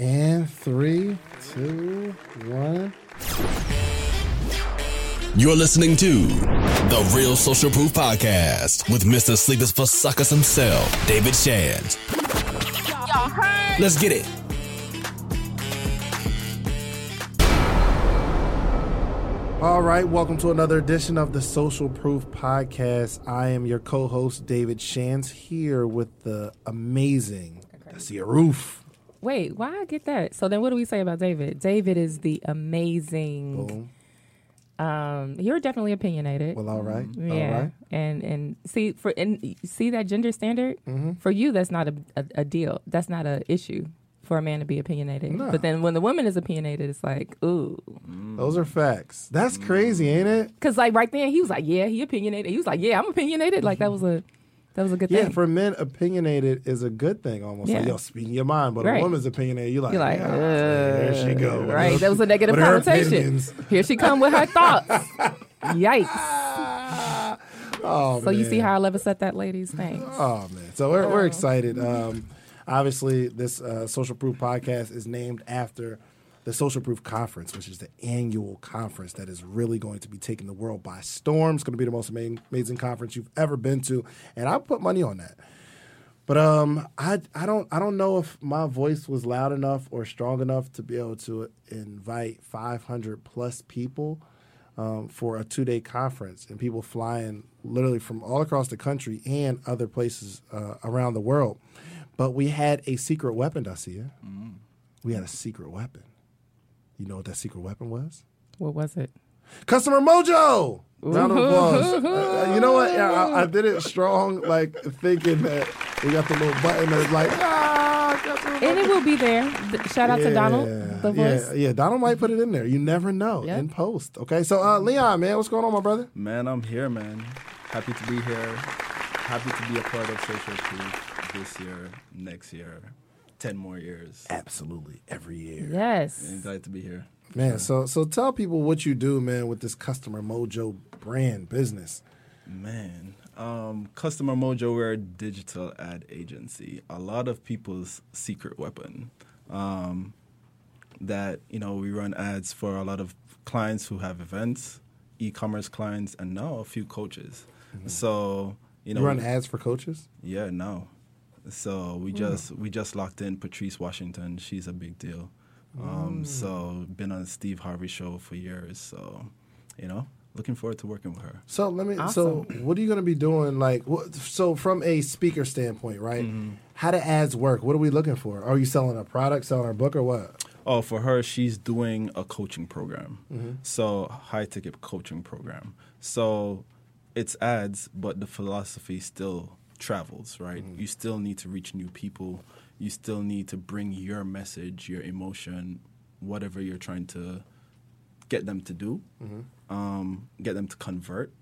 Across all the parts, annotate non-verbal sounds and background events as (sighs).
And three, two, one. You're listening to the Real Social Proof Podcast with Mr. Sleep Is for Suckers himself, David Shands. Let's get it. All right, welcome to another edition of the Social Proof Podcast. I am your co-host David Shands here with the amazing Dacia Roof. Wait, why I get that? So then, what do we say about David? David is the amazing. Boom. Um, you're definitely opinionated. Well, all right, yeah, all right. and and see for and see that gender standard Mm-hmm. for you. That's not a, a, a deal. That's not a issue for a man to be opinionated. No. But then when the woman is opinionated, it's like ooh, Those are facts. That's crazy, ain't it? because like right then he was like, yeah, he opinionated. He was like, yeah, I'm opinionated. Like that was a that was a good Yeah, thing. Yeah, for men, opinionated is a good thing almost. Like, Yeah. yo, speaking your mind. But a woman's opinionated, you're like, You're like, yeah, there she go. uh, right? That was a negative connotation. Here she come with her thoughts. (laughs) Yikes! Oh, So you see how I level set that lady's thing. Oh man! So we're we're excited. Um, obviously, this uh, Social Proof podcast is named after the Social Proof Conference, which is the annual conference that is really going to be taking the world by storm. It's going to be the most ama- amazing conference you've ever been to, and I put money on that. But um, I I don't I don't know if my voice was loud enough or strong enough to be able to invite 500 plus people um, for a two day conference, and people flying literally from all across the country and other places uh, around the world. But we had a secret weapon, Dacia. We had a secret weapon. You know what that secret weapon was? What was it? Customer Mojo. Round of applause. (laughs) Uh, you know what? Yeah, I, I did it strong, like thinking that we got the little button that's like, ah, And it will be there. Shout out to Donald, the voice. Yeah, yeah, Donald might put it in there. You never know Yep. in post. Okay, so uh, Leon, man, what's going on, my brother? Man, I'm here, man. Happy to be here. Happy to be a part of Social Proof this year, next year, 10 more years. Absolutely, every year. Yes. I'm glad to be here. Man, so so tell people what you do, man, with this Customer Mojo brand business. Man, um, Customer Mojo, we're a digital ad agency. A lot of people's secret weapon. Um, that, you know, we run ads for a lot of clients who have events, e commerce clients, and now a few coaches. So, you know, You run ads for coaches? Yeah, no. So we hmm. just we just locked in Patrice Washington. She's a big deal. Um, hmm. So been on the Steve Harvey show for years. So you know, looking forward to working with her. So let me. So what are you going to be doing? Like, what, so from a speaker standpoint, right? Mm-hmm. How do ads work? What are we looking for? Are you selling a product, selling a book, or what? Oh, for her, she's doing a coaching program. Mm-hmm. So high ticket coaching program. So it's ads, but the philosophy still travels, right? You still need to reach new people. You still need to bring your message, your emotion, whatever you're trying to get them to do, um, get them to convert,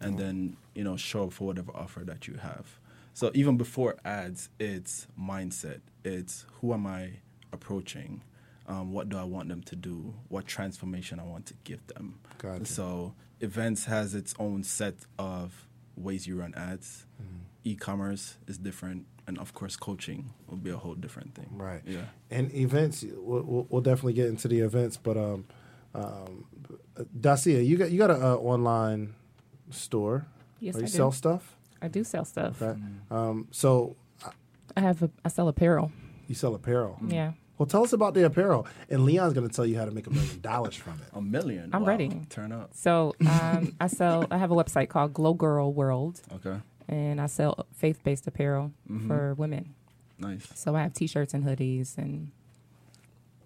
and then you know show up for whatever offer that you have. So even before ads, it's mindset. It's who am I approaching? Um, what do I want them to do? What transformation I want to give them? Gotcha. So events has its own set of ways you run ads. Mm-hmm. E-commerce is different, and of course, coaching will be a whole different thing. Right. Yeah. And events, we'll, we'll, we'll definitely get into the events, but um, um, Dacia, you got you got an uh, online store. Yes, Or you I do. sell stuff. I do sell stuff. Right. Um, so I have a, I sell apparel. you sell apparel. Yeah. Well, tell us about the apparel, and Leon's going to tell you how to make a million dollars from it. A million. I'm Wow. ready. Turn up. So um, I sell. I have a website called Glow Girl World, Okay. And I sell faith-based apparel mm-hmm. for women. Nice. So I have T-shirts and hoodies and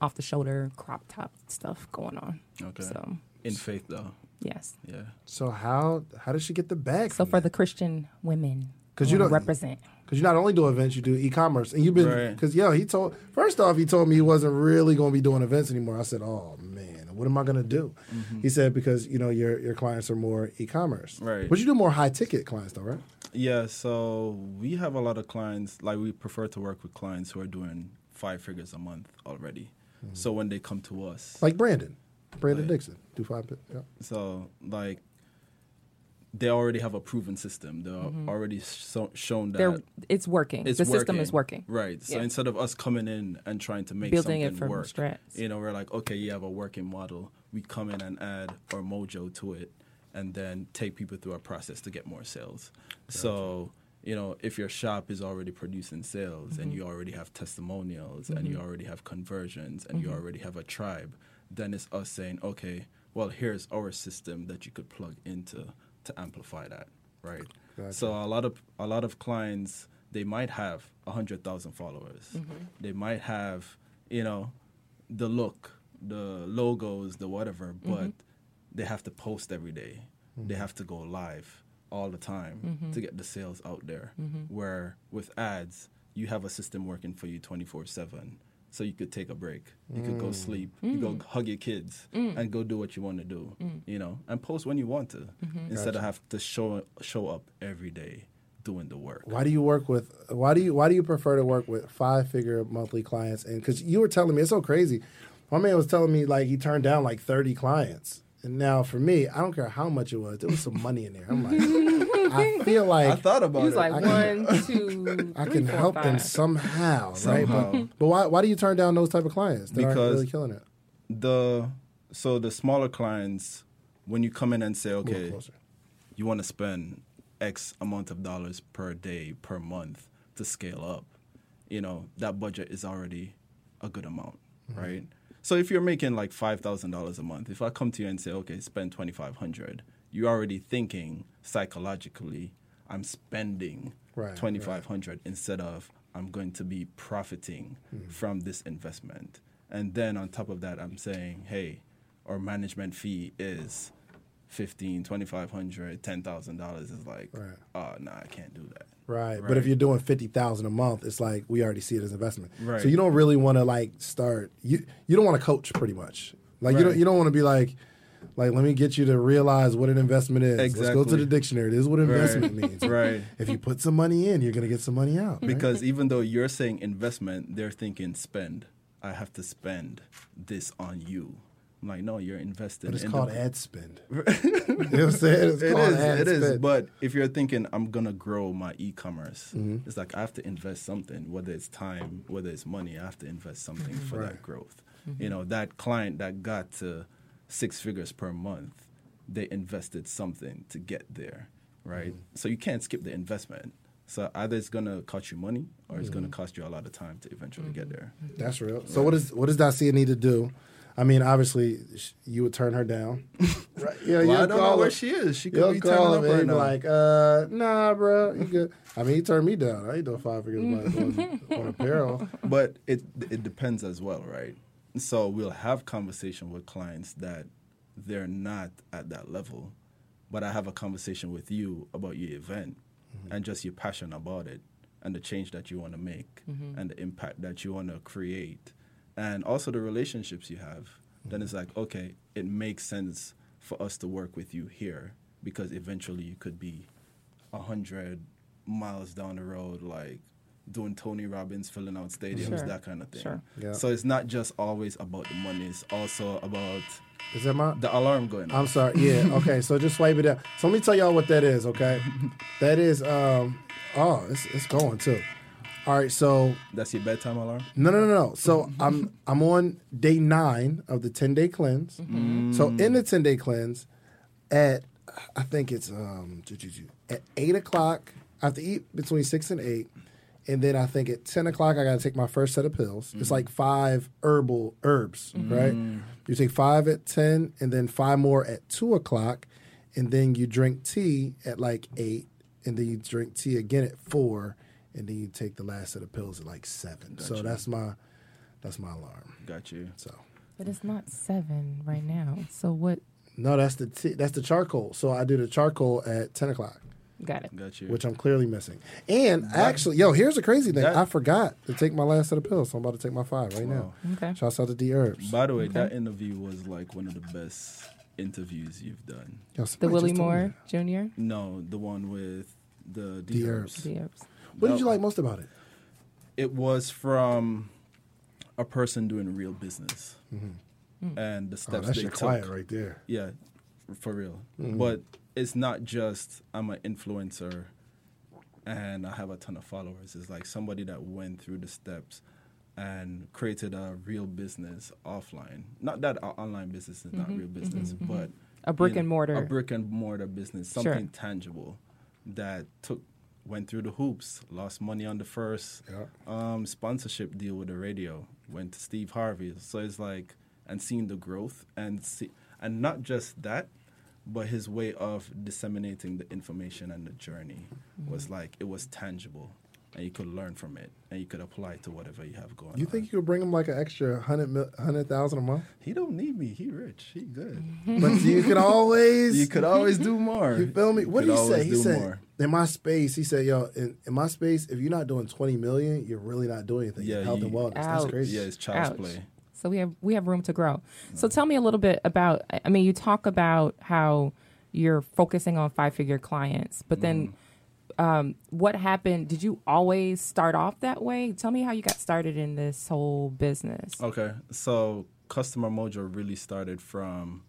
off-the-shoulder crop top stuff going on. Okay. So In faith, though. yes. Yeah. So how how did she get the bag? So for that? the Christian women, because you don't- represent. Because you not only do events, you do e-commerce, and you've been Right. because yo, he told first off he told me he wasn't really going to be doing events anymore. I said, oh man, what am I going to do? Mm-hmm. He said because you know your your clients are more e-commerce, Right. But you do more high ticket clients though, right? Yeah, so we have a lot of clients, like we prefer to work with clients who are doing five figures a month already. So when they come to us, Like Brandon, Brandon Right. Dixon, do five. Yeah. so like they already have a proven system. They're already so, shown that Mm-hmm. They're, it's working. it's the system is working. Right. So Yeah. instead of us coming in and trying to make Building it something from work, scratch. you know, we're like, okay, you have a working model. We come in and add our mojo to it, and then take people through our process to get more sales. So you know, if your shop is already producing sales and Mm-hmm. you already have testimonials and you already have conversions and Mm-hmm. you already have a tribe, then it's us saying, okay, well, here's our system that you could plug into to amplify that, right? Gotcha. So a lot of a lot of clients they might have a hundred thousand followers. They might have, you know, the look, the logos, the whatever, but they have to post every day. They mm-hmm. have to go live all the time to mm-hmm. get the sales out there. Mm-hmm. Where with ads, you have a system working for you 24 7. So you could take a break. You could go mm. sleep. You go mm. hug your kids mm. and go do what you want to do, you know, and post when you want to instead of have to show show up every day doing the work. Why do you work with? Why do you Why do you prefer to work with five figure monthly clients? And because you were telling me, it's so crazy. My man was telling me like he turned down like thirty clients, and now for me, I don't care how much it was. There was some money in there. I'm like, I feel (laughs) like I thought about He was it. like I one, two, I three, can four, help them five. somehow, right? But, but why Why do you turn down those type of clients that aren't Because- really killing it? the so the smaller clients when you come in and say okay you want to spend x amount of dollars per day per month to scale up you know that budget is already a good amount mm-hmm. right so if you're making like $5000 a month if i come to you and say okay spend 2500 you're already thinking psychologically i'm spending Right, right. 2500 instead of i'm going to be profiting Hmm. from this investment and then on top of that i'm saying hey our management fee is 15 2500 $10000 is like Right. oh no i can't do that Right. But if you're doing fifty thousand a month, it's like we already see it as investment. Right. So you don't really want to like start. You you don't want to coach pretty much. Like you don't you don't want to be like. Like, let me get you to realize what an investment is. Exactly. Let's go to the dictionary. This is what investment means. (laughs) right If you put some money in, you're going to get some money out. right? because even though you're saying investment they're thinking spend i have to spend this on you i'm like no you're invested. But it's in called the, ad spend. (laughs) you know what I'm saying? It's It called is, ad it is. spend. But if you're thinking I'm gonna grow my e-commerce, Mm-hmm. it's like I have to invest something, whether it's time, whether it's money. I have to invest something for Right. that growth. You know, that client that got to six figures per month, they invested something to get there, right? Mm-hmm. So you can't skip the investment. So either it's gonna cost you money or it's Mm-hmm. gonna cost you a lot of time to eventually get there. That's real. So what does what does Dacia need to do? I mean, obviously, sh- you would turn her down. (laughs) right? Yeah, Well, you'll I don't know call where her- she is. She could You'll be call turning up and right be now. like, uh, nah, bro, you good. (laughs) I mean, he turned me down. I ain't doing five figures on, (laughs) on apparel. but it it depends as well, right? So we'll have conversation with clients that they're not at that level, but I have a conversation with you about your event and just your passion about it and the change that you want to make and the impact that you want to create and also the relationships you have. Then it's like, okay, it makes sense for us to work with you here because eventually you could be a hundred miles down the road, like doing Tony Robbins, filling out stadiums, Sure. that kind of thing. Sure. Yeah. So it's not just always about the money; it's also about Is that my? the alarm going I'm off. sorry. Yeah. (laughs) Okay. So just swipe it up. So let me tell y'all what that is. Okay. (laughs) that is. Um. Oh, it's it's going too. All right. So That's your bedtime alarm. No, no, no, no. So I'm I'm on day nine of the ten day cleanse. Mm-hmm. Mm. So in the ten day cleanse, at I think it's um at eight o'clock. I have to eat between six and eight, and then I think at ten o'clock I got to take my first set of pills. It's mm-hmm. like five herbal herbs, mm. right? You take five at ten, and then five more at two o'clock, and then you drink tea at like eight, and then you drink tea again at four, and then you take the last set of pills at like seven. So Gotcha. that's my that's my alarm. Got you. So But it's not seven right now. So what? no, that's the tea, that's the charcoal. So I do the charcoal at ten o'clock. Got it. Got you. which I'm clearly missing. And actually, yo, here's the crazy thing. that- I forgot to take my last set of pills, so I'm about to take my five right Wow. Okay. now. Shouts out to Dherbs. By the way, that interview was like one of the best interviews you've done. Yo, The Willie just told me Moore. Jr. No, the one with the The herbs. herbs. The Herbs. What did you like most about it? It was from a person doing real business and the Oh, steps that's they your took. client right there. Yeah, for real. Mm-hmm. But it's not just I'm an influencer and I have a ton of followers. It's like somebody that went through the steps and created a real business offline. Not that our online business is not real business, but Mm-hmm. A brick you and mortar. a brick and mortar business, Sure. something tangible that took went through the hoops, lost money on the first Yeah. um, sponsorship deal with the radio, went to Steve Harvey. So it's like and seeing the growth and see, and not just that, but his way of disseminating the information and the journey was Mm-hmm. like it was tangible, and you could learn from it, and you could apply it to whatever you have going. You on. think you could bring him like an extra hundred hundred thousand a month? he don't need me? He rich. He good. (laughs) but you could always. You could always do more. You feel me? What could did he say? He said more. in my space. He said, "Yo, in, in my space, if you're not doing twenty million, you're really not doing anything. Yeah, health you- and wellness. That's crazy. Yeah, it's child's Ouch. play. So we have we have room to grow. So tell me a little bit about. I mean, you talk about how you're focusing on five figure clients, but then mm-hmm. Um, what happened? Did you always start off that way? Tell me how you got started in this whole business. Okay, so Customer Mojo really started from.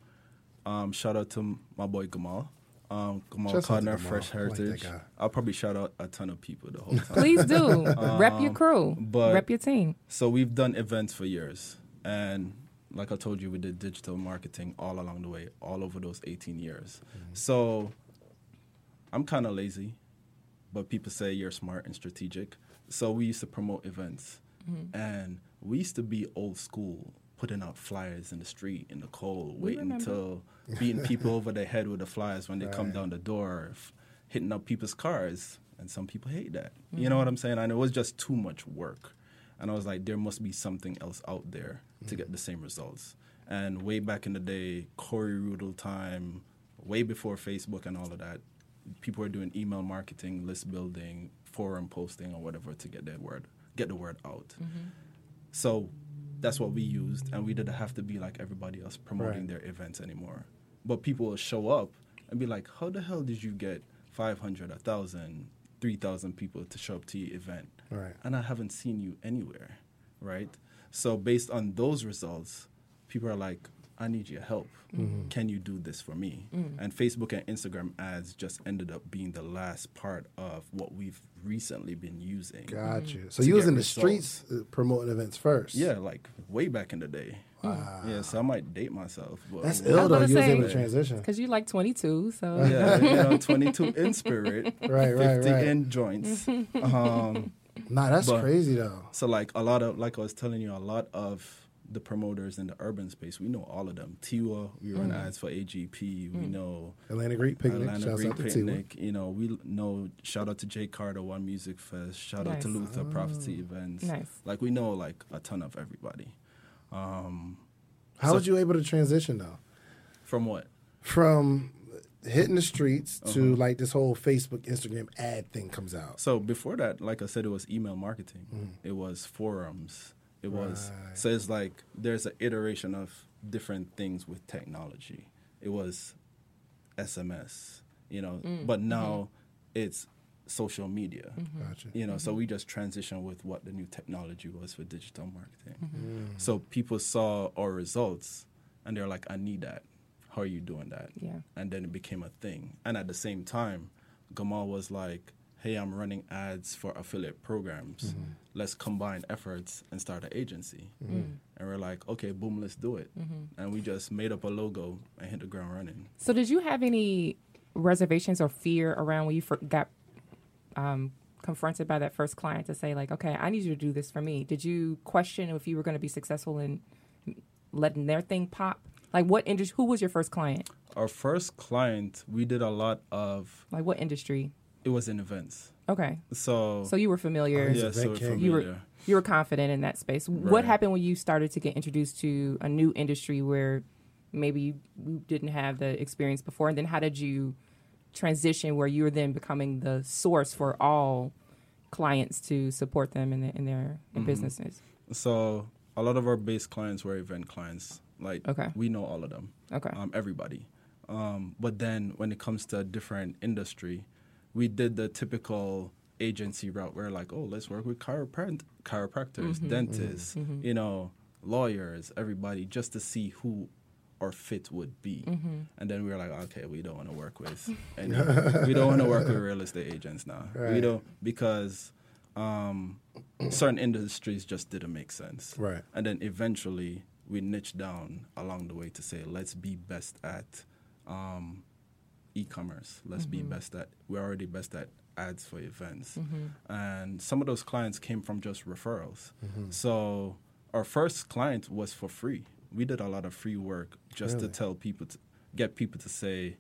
Um, shout out to my boy Gamal. Um, Gamal Shout out to Codner, Gamal. Fresh I like that Heritage. guy. I'll probably shout out a ton of people the whole time. Please do (laughs) rep your crew, but- rep your team. So we've done events for years, and like I told you, we did digital marketing all along the way, all over those 18 years. So I'm kind of lazy, but people say you're smart and strategic. So we used to promote events, mm-hmm. and we used to be old school, putting out flyers in the street in the cold, We waiting until (laughs) beating people over the head with the flyers when they come down the door, f- hitting up people's cars. And some people hate that. You know mm-hmm. what I'm saying? And it was just too much work. And I was like, there must be something else out there to get mm. the same results. And way back in the day, Corey Rudl time, way before Facebook and all of that, people are doing email marketing, list building, forum posting, or whatever to get their word, get the word out. Mm-hmm. So that's what we used, and we didn't have to be like everybody else promoting Right. their events anymore. But people will show up and be like, "How the hell did you get 500, 1,000, 3,000 people to show up to your event?" Right. And I haven't seen you anywhere, right? So based on those results, people are like, "I need your help. Mm-hmm. Can you do this for me?" And Facebook and Instagram ads just ended up being the last part of what we've recently been using. Got you. So To you was in the results. streets uh, promoting events first. Yeah, like way back in the day. Yeah, so I might date myself. But That's I ill was though. gonna You was able to transition. Because you're like 22, so Yeah, you know, (laughs) 22 in spirit, (laughs) Right, right, 50 right. in joints. (laughs) Um, Nah, that's But- crazy though. so like a lot of, like I was telling you, a lot of the promoters in the urban space, we know all of them. Tiwa, we run ads for AGP. We know Atlanta Great Picnic. Atlanta Shouts Great out to Tiwa. Picnic. You know, we know. Shout out to Jay Carter, One Music Fest. Shout out to Nice. Luther Prophecy Events. Nice. Like we know like a ton of everybody. Um, How So- was you able to transition though? from what? From hitting the streets Uh-huh. to like this whole Facebook, Instagram ad thing comes out. So before that, like I said, it was email marketing. It was forums. It was Mm. Right. so it's like there's an iteration of different things with technology. It was SMS, you know, Mm, but mm-hmm. now it's social media. Gotcha. You know, Mm-hmm. so we just transitioned with what the new technology was for digital marketing. Mm-hmm. So people saw our results and they're like, I need that. How are you doing that? Yeah. And then it became a thing. And at the same time, Gamal was like, Hey, I'm running ads for affiliate programs. Mm-hmm. Let's combine efforts and start an agency. Mm. And we're like, okay, boom, let's do it. And we just made up a logo and hit the ground running. So, did you have any reservations or fear around when you fir- got um, confronted by that first client to say, like, okay, I need you to do this for me? Did you question if you were going to be successful in letting their thing pop? Like, what industry? Who was your first client? Our first client, we did a lot of, Like, what industry? it was in events. Okay, So, so you were familiar. He's a yeah, so event we're king. you were you were confident in that space. What happened when you started to get introduced to a new industry where maybe you you didn't have the experience before, and then how did you transition where you were then becoming the source for all clients to support them in, the, in their Mm-hmm. businesses? So a lot of our base clients were event clients. Like Okay. we know all of them. Okay. Um, everybody. Um, but then when it comes to a different industry, we did the typical agency route where like, oh, let's work with chiropract- chiropractors, dentists, you know, lawyers, everybody, just to see who our fit would be. Mm-hmm. And then we were like, okay, we don't want to work with (laughs) any, we don't want to work with real estate agents now. We don't because um, certain industries just didn't make sense. Right. And then eventually we niched down along the way to say, let's be best at um, e-commerce. Let's be mm-hmm. best at. We're already best at ads for events, mm-hmm. and some of those clients came from just referrals. Mm-hmm. So our first client was for free. We did a lot of free work just Really? to tell people to get people to say,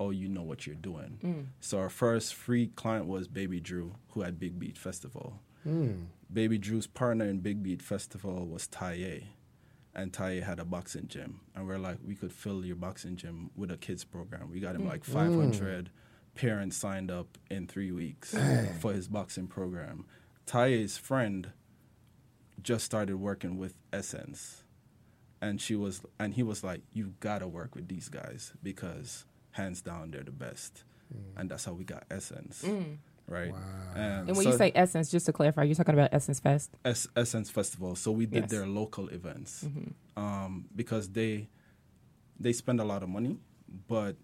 "Oh, you know what you're doing." Mm. So our first free client was Baby Drew, who had Big Beat Festival. Mm. Baby Drew's partner in Big Beat Festival was Taye and Taye had a boxing gym, and we're like, we could fill your boxing gym with a kids program. We got him like mm. 500 parents signed up in three weeks (clears throat) for his boxing program. Taye's friend just started working with Essence, and she was, and he was like, you gotta work with these guys because hands down they're the best, mm. and that's how we got Essence. Mm. Right, And when so- you say Essence, just to clarify, you're talking about Essence Fest. Es- Essence Festival. So we did Yes. their local events um, because they they spend a lot of money, but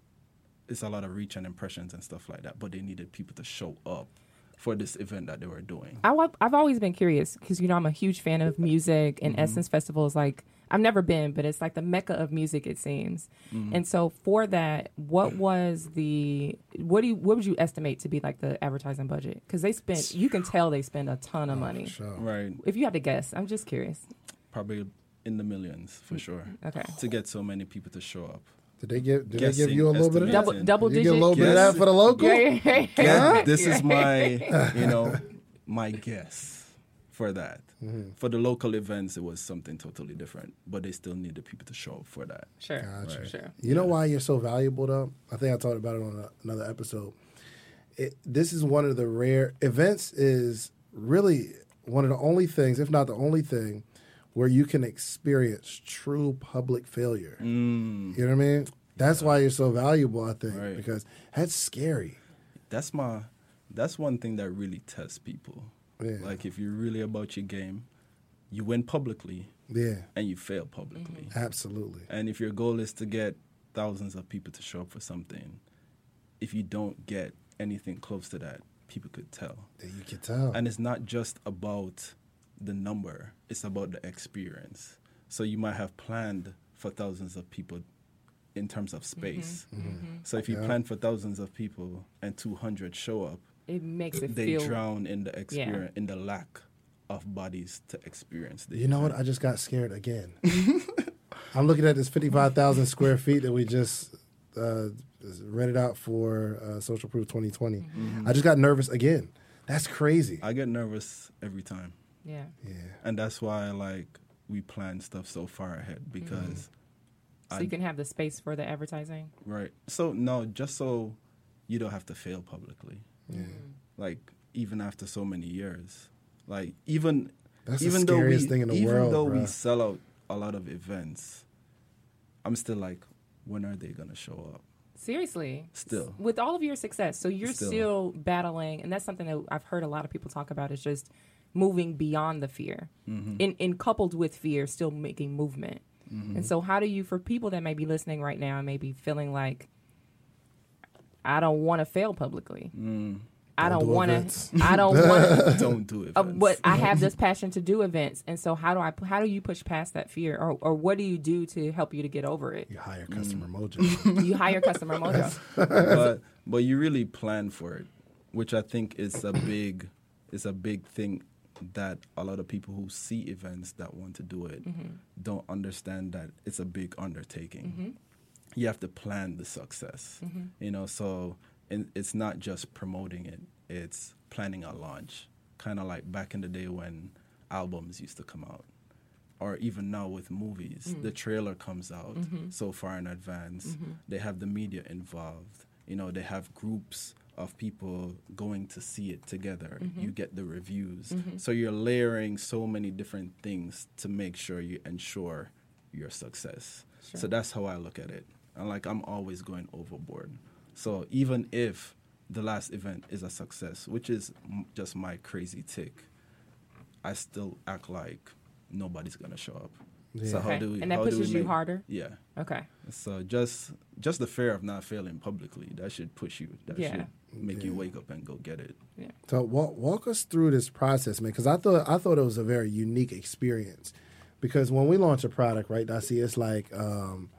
it's a lot of reach and impressions and stuff like that. But they needed people to show up for this event that they were doing. I, wa- I've always been curious because you know I'm a huge fan of music, and Essence Festival is like I've never been, but it's like the mecca of music, it seems. Mm-hmm. And so for that, what was the what do you what would you estimate to be like the advertising budget? Because they spent, you can tell they spend a ton of oh, money. Sure. Right, If you had to guess, I'm just curious. probably in the millions for mm, sure. Okay. To get so many people to show up. Did they give? Did they give you a little bit of that? Double Yes. You digit. get a little bit of that for the local? Yeah, yeah, yeah. Yeah, this is my, (laughs) you know, my guess for that. Mm-hmm. For the local events, it was something totally different, but they still needed people to show up for that. Sure, Gotcha. sure. You know why you're so valuable, though? I think I talked about it on a, another episode. It, this is one of the rare events. Is really one of the only things, if not the only thing, where you can experience true public failure. Mm. You know what I mean? That's why you're so valuable, I think, Right. because that's scary. That's my, that's one thing that really tests people. Yeah. Like if you're really about your game, you win publicly Yeah, and you fail publicly. Mm-hmm. absolutely. And if your goal is to get thousands of people to show up for something, if you don't get anything close to that, people could tell. That you can tell. And it's not just about the number, it's about the experience. So you might have planned for thousands of people in terms of space. Mm-hmm. Mm-hmm. So if you Yeah. plan for thousands of people and 200 show up, It makes it they feel drown in the experience, in the lack of bodies to experience the You know what? I just got scared again. (laughs) I'm looking at this 55,000 square feet that we just uh, rented out for uh, Social Proof 2020. I just got nervous again. That's crazy. I get nervous every time. yeah. yeah. And that's why like we plan stuff so far ahead because So I- you can have the space for the advertising. right. So no, just so you don't have to fail publicly. Like even after so many years. Like even That's the even though we thing in the even world, though we sell out a lot of events, I'm still like, when are they gonna show up? Seriously. Still. With all of your success. So you're Still. still, battling, and that's something that I've heard a lot of people talk about is just moving beyond the fear. Mm-hmm. In, in coupled with fear, still making movement. Mm-hmm. And so, how do you, for people that may be listening right now and maybe feeling like, I don't want to fail publicly. Mm. I Don't don't do want to. (laughs) I don't want to. (laughs) Don't do it. Uh, but I have (laughs) this passion to do events, and so how do I? How do you push past that fear, or or what do you do to help you to get over it? You hire customer Mm. mojo. You hire customer mojo. but but you really plan for it, which I think is a big is a big thing that a lot of people who see events that want to do it don't understand that it's a big undertaking. You have to plan the success, mm-hmm. you know. So it's not just promoting it; it's planning a launch, kind of like back in the day when albums used to come out or even now with movies, mm. the trailer comes out mm-hmm. so far in advance. Mm-hmm. They have the media involved. You know, they have groups of people going to see it together. You get the reviews. So you're layering so many different things to make sure you ensure your success. So that's how I look at it. And like I'm always going overboard. So even if the last event is a success, which is m- just my crazy tick, I still act like nobody's gonna show up Yeah. So how do we? And that how do we pushes you make- harder? Yeah. Okay. So just just the fear of not failing publicly that should push you. That Yeah. should make you wake up and go get it. Yeah. So walk, walk us through this process, man, because I thought I thought it was a very unique experience. Because when we launch a product, right, I see it's like, um,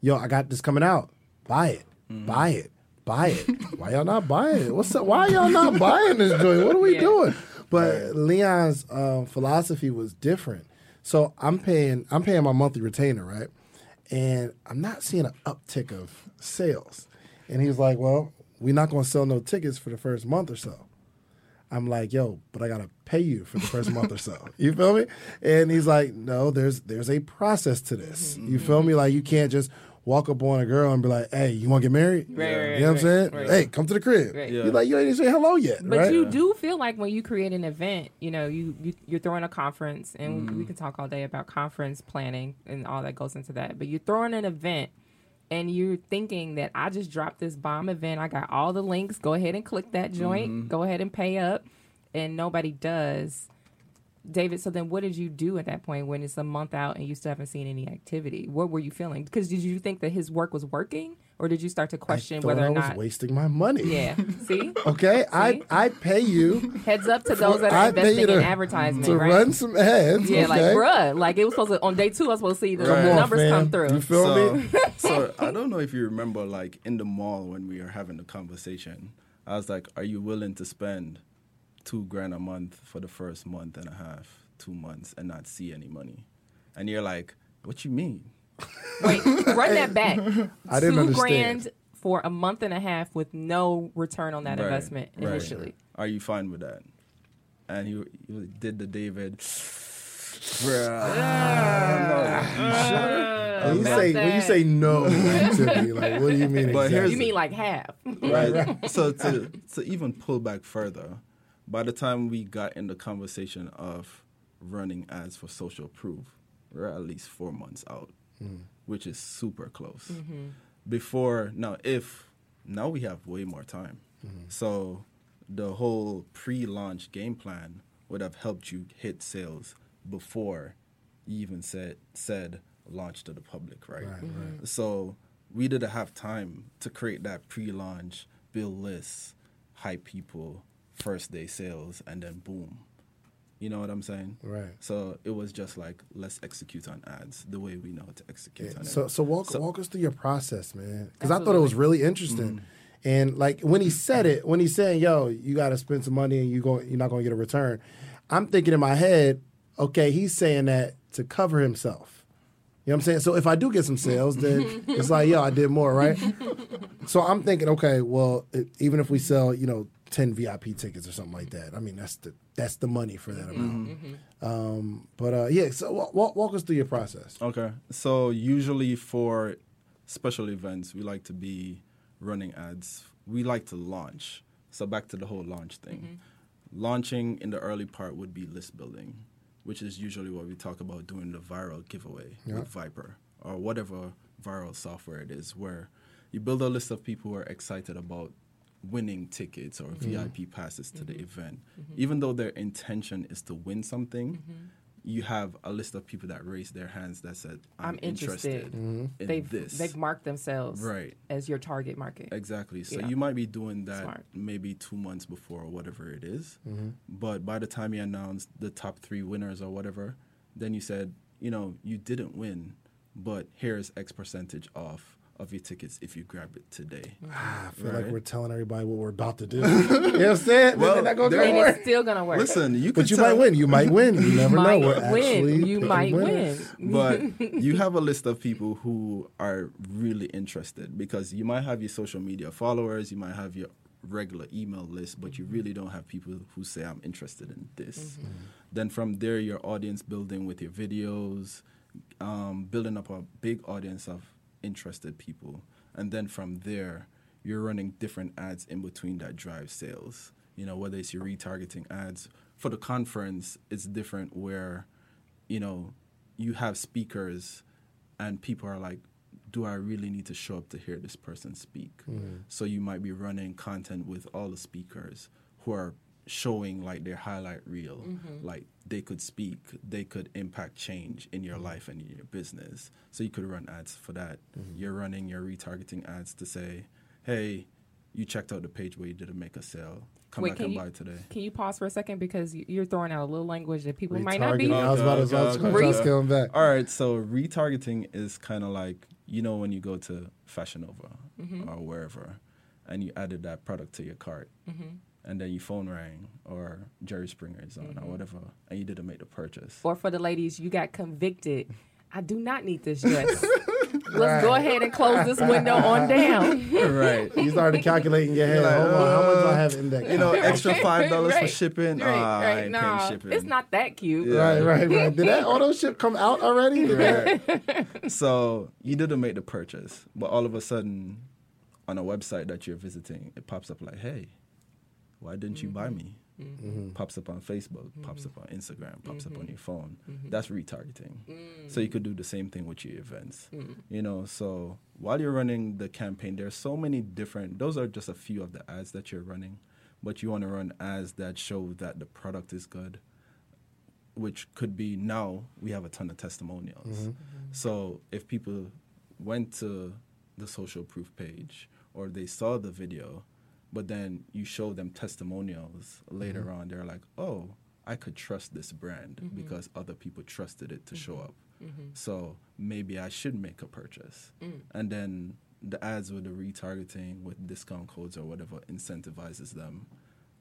yo, I got this coming out, buy it, buy it, buy it. (laughs) Why y'all not buying it? What's up? Why y'all not (laughs) buying this joint? What are we Yeah. doing? But Leon's um, philosophy was different. So I'm paying I'm paying my monthly retainer, right? And I'm not seeing an uptick of sales. And he was like, Well, we're not gonna sell no tickets for the first month or so. I'm like, yo, but I gotta pay you for the first month or so. (laughs) You feel me? And he's like, no, there's there's a process to this. Mm-hmm. You feel me? Like you can't just walk up on a girl and be like, hey, you want to get married? Right, right, you know what I'm saying? right. Hey, come to the crib. Right. Yeah. You're like, you ain't even say hello yet, But right? you do feel like when you create an event, you know, you, you you're throwing a conference, and Mm. we can talk all day about conference planning and all that goes into that. But you're throwing an event, and you're thinking that I just dropped this bomb event. I got all the links. Go ahead and click that joint. Mm-hmm. Go ahead and pay up, and nobody does. David, so then what did you do at that point when it's a month out and you still haven't seen any activity? What were you feeling? Because did you think that his work was working, or did you start to I question thought whether I or was not? wasting my money. Yeah. See. (laughs) Okay, I See? I pay you (laughs) Heads up to those that are I pay you investing in advertisement, to right? run some ads. yeah, like bruh, like it was supposed to on day two. I was supposed to see the Come the numbers fam. come through. You feel so, me? (laughs) so I don't know if you remember, like in the mall when we were having the conversation, I was like, "Are you willing to spend two grand a month for the first month and a half, two months, and not see any money?" And you're like, "What you mean?" (laughs) Wait, run that back. (laughs) I didn't Two understand. grand for a month and a half with no return on that Right, investment right. initially. Are you fine with that? And he, he did the David. (sighs) Bruh. (sighs) Ah. Ah. When you say when you say no to me, like what do you mean? (laughs) But exactly? here's- You mean like half? right? so to to even pull back further, by the time we got in the conversation of running ads for social proof, we're at least four months out, hmm. which is super close. Mm-hmm. Before now, if now we have way more time, mm-hmm. so the whole pre-launch game plan would have helped you hit sales before you even said said launch to the public, right? Right, right. Mm-hmm. So we didn't have time to create that pre-launch, build lists, hype people, first day sales, and then boom. You know what I'm saying? Right. So it was just like let's execute on ads the way we know to execute on So it. so walk So- walk us through your process, man. Because I thought it was really interesting. Mm. And like when he said it, when he's saying, "Yo, you got to spend some money and you go, you're not going to get a return," I'm thinking in my head, okay, he's saying that to cover himself. You know what I'm saying? So if I do get some sales, then (laughs) it's like, yo, I did more, right? (laughs) so I'm thinking, okay, well, it, even if we sell, you know, ten VIP tickets or something like that, I mean, that's the that's the money for that amount. Um, but uh, yeah, so wa- walk, walk us through your process. Okay. So usually for special events, we like to be running ads. We like to launch. So back to the whole launch thing. Launching in the early part would be list building, which is usually what we talk about doing the viral giveaway Yeah. with Vyper or whatever viral software it is, where you build a list of people who are excited about winning tickets or mm-hmm. VIP passes to the mm-hmm. event. Mm-hmm. Even though their intention is to win something, you have a list of people that raised their hands that said, I'm, I'm interested. interested in They've this. they've marked themselves Right. as your target market. Exactly. So Yeah. you might be doing that Smart. maybe two months before or whatever it is. But by the time you announce the top three winners or whatever, then you said, you know, you didn't win, but here's X percentage off of your tickets if you grab it today. Mm-hmm. Ah, I feel like we're telling everybody what we're about to do. (laughs) you know what I'm saying? Well, They're not gonna there- and work. it's still gonna work. Listen, you But could you tell- might win. You might win. You never might know. We're win. actually You might win. but (laughs) you have a list of people who are really interested because you might have your social media followers, you might have your regular email list, but you really don't have people who say, I'm interested in this. Mm-hmm. Mm-hmm. Then from there, your audience building with your videos, um, building up a big audience of interested people. And then from there, you're running different ads in between that drive sales. You know, whether it's your retargeting ads. For the conference, it's different where you know, you have speakers and people are like, do I really need to show up to hear this person speak? Mm-hmm. So you might be running content with all the speakers who are showing like their highlight reel like they could speak they could impact change in your life and in your business so you could run ads for that you're running your retargeting ads to say hey you checked out the page where you didn't make a sale come Wait, back and you, buy today Can you pause for a second because you- you're throwing out a little language that people might not be. Retargeting. I was about to, I was Okay, trying to okay. scale him back. All right, so retargeting is kind of like you know when you go to Fashion Nova Mm-hmm. or wherever, and you added that product to your cart, Mm-hmm. And then your phone rang or Jerry Springer is on or whatever, and you didn't make the purchase. Or for the ladies, you got convicted. I do not need this dress. (laughs) Let's go ahead and close this window on down. right. You started calculating in your head. like, Hold on, how much do I uh, have index? You know, extra five dollars for Right, shipping. Right, I right. ain't No, paying shipping. it's not that cute. Yeah. Right, right, right. Did that auto ship come out already? Right. (laughs) so you didn't make the purchase, but all of a sudden, on a website that you're visiting, it pops up like, "Hey, why didn't you buy me?" Mm-hmm. Pops up on Facebook, pops up mm-hmm. on Instagram, pops up on mm-hmm. your phone. That's retargeting. Mm. So you could do the same thing with your events. Mm. You know, so while you're running the campaign, there's so many different. Those are just a few of the ads that you're running, but you want to run ads that show that the product is good which could be now we have a ton of testimonials. So if people went to the social proof page or they saw the video, but then you show them testimonials later mm-hmm. on, they're like, oh, I could trust this brand mm-hmm. because other people trusted it to show mm-hmm. up. So maybe I should make a purchase. Mm. And then the ads with the retargeting with discount codes or whatever incentivizes them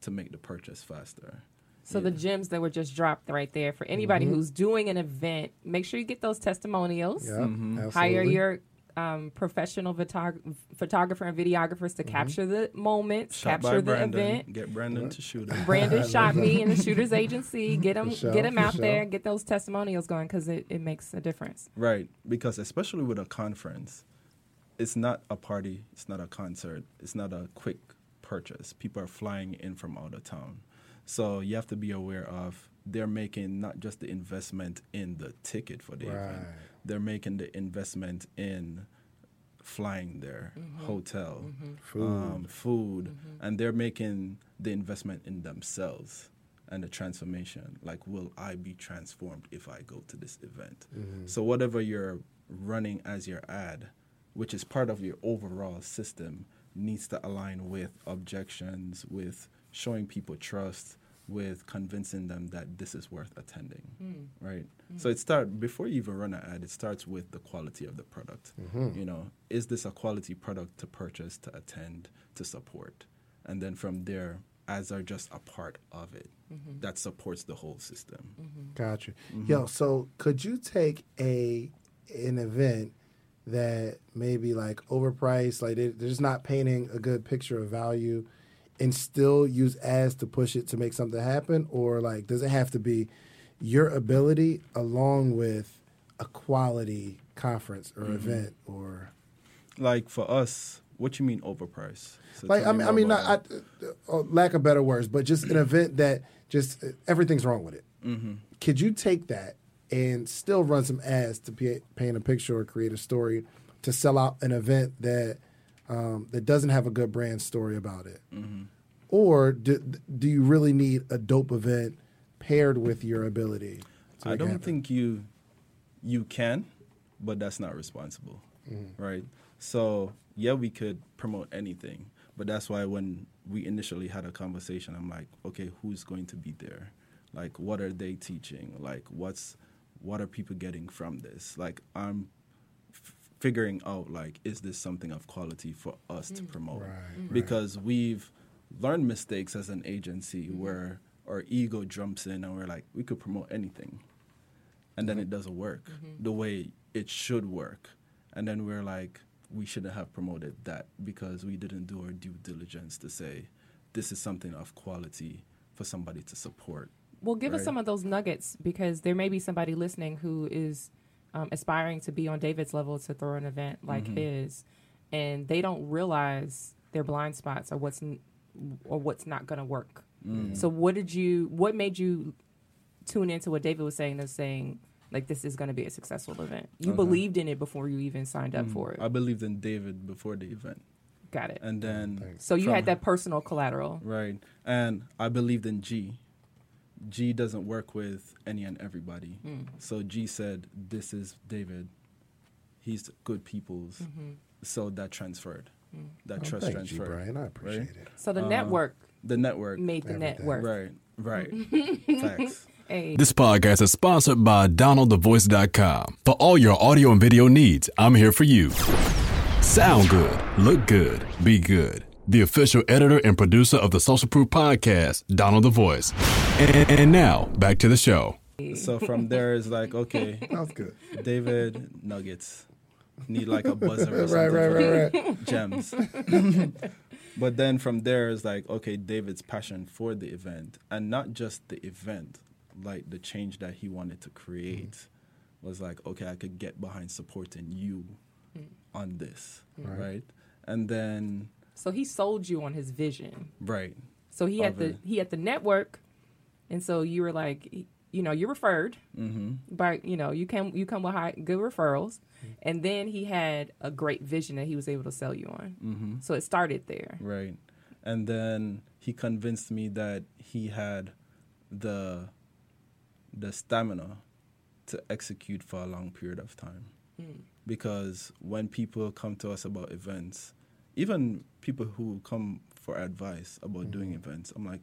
to make the purchase faster. So the gems that were just dropped right there for anybody Mm-hmm. who's doing an event, make sure you get those testimonials. Yeah, Mm-hmm. Hire your um, professional photog- photographer and videographers to capture the moments, Shot capture the Brandon. event. Get Brandon to shoot it. Brandon (laughs) shot me in the shooters agency. (laughs) Get them, sure, get them out sure. there, get those testimonials going because it, it makes a difference. Right, because especially with a conference, it's not a party, it's not a concert, it's not a quick purchase. People are flying in from out of town. So you have to be aware of they're making not just the investment in the ticket for the event, Right. They're making the investment in flying there, mm-hmm. hotel, mm-hmm. Um, food, mm-hmm. and they're making the investment in themselves and the transformation. Like, will I be transformed if I go to this event? So, whatever you're running as your ad, which is part of your overall system, needs to align with objections, with showing people trust, with convincing them that this is worth attending, hmm. right? Hmm. So it start before you even run an ad. It starts with the quality of the product. Mm-hmm. You know, is this a quality product to purchase, to attend, to support, and then from there, ads are just a part of it mm-hmm. that supports the whole system. Mm-hmm. Gotcha. Mm-hmm. Yo, so could you take a an event that maybe like overpriced, like they, they're just not painting a good picture of value, and still use ads to push it to make something happen, or like does it have to be your ability along with a quality conference or Mm-hmm. event or Like for us, what you mean overpriced? So like I mean, I mean, not, I, uh, lack of better words, but just an event that just uh, everything's wrong with it. Mm-hmm. Could you take that and still run some ads to pa- paint a picture or create a story to sell out an event that um, that doesn't have a good brand story about it? Mm-hmm. Or do, do you really need a dope event paired with your ability? I don't think you you can, but that's not responsible, right? So yeah, we could promote anything, but that's why when we initially had a conversation, I'm like, okay, who's going to be there? Like, what are they teaching? Like, what's what are people getting from this? Like, I'm figuring out like, is this something of quality for us to mm. promote? Mm. Right, Because we've learned mistakes as an agency mm-hmm. where our ego jumps in and we're like, we could promote anything. And then it mm-hmm. doesn't work mm-hmm. the way it should work. And then we're like, we shouldn't have promoted that because we didn't do our due diligence to say this is something of quality for somebody to support. Well, give us some of those nuggets because there may be somebody listening who is um, aspiring to be on David's level to throw an event like Mm-hmm. his, and they don't realize their blind spots or what's n- or what's not going to work. Mm. So, what did you? What made you tune into what David was saying? That's saying like this is going to be a successful event. You Okay. believed in it before you even signed up for it. I believed in David before the event. Got it. And then so you from- had that personal collateral. Right. And I believed in G. G doesn't work with any and everybody. Mm. So G said, This is David. He's good people's. Mm-hmm. So that transferred. Mm. That Oh, trust thanks, G. transferred. Brian. I appreciate right? it. So the Uh, network The network. made the Everything. network. Right. Right. (laughs) Facts. Hey. This podcast is sponsored by DonaldTheVoice.com. For all your audio and video needs, I'm here for you. Sound good, look good, be good. The official editor and producer of the Social Proof Podcast, Donald the Voice. And, and now, back to the show. so from there is like, okay, (laughs) That was good. David Nuggets need like a (laughs) buzzer or Right, something right, for right, right. gems. (laughs) but then from there is like, okay, David's passion for the event and not just the event, like the change that he wanted to create mm-hmm. was like, okay, I could get behind supporting you mm. on this, Right. right? And then, So he sold you on his vision. right, So he had the he had the network, and so you were like, you know, you're referred, mm-hmm, by you know you come you come with high, good referrals, and then he had a great vision that he was able to sell you on. mm-hmm. So it started there. Right. And then he convinced me that he had the the stamina to execute for a long period of time. Because when people come to us about events, even people who come for advice about mm-hmm. doing events, I'm like,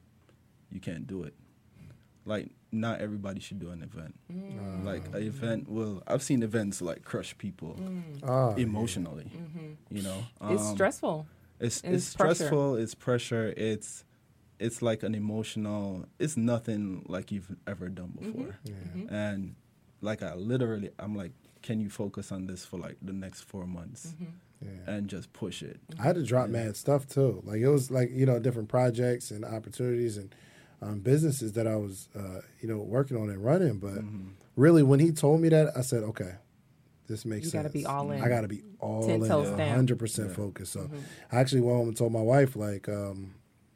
you can't do it. Like, not everybody should do an event. Mm. Like, an event will, I've seen events like crush people Oh, emotionally, mm-hmm. you know? It's Um, stressful. it's And it's it's pressure. stressful. It's pressure. It's it's like an emotional. It's nothing like you've ever done mm-hmm. before. And like I literally, I'm like, can you focus on this for like the next four months yeah. and just push it? I had to drop mad stuff too. Like it was like you know different projects and opportunities and um, businesses that I was uh, you know working on and running. But Mm-hmm. really, when he told me that, I said, okay, this makes You sense. gotta be all in. I got to be all Ten in, toes down. hundred percent focused. So I actually went home and told my wife like, um,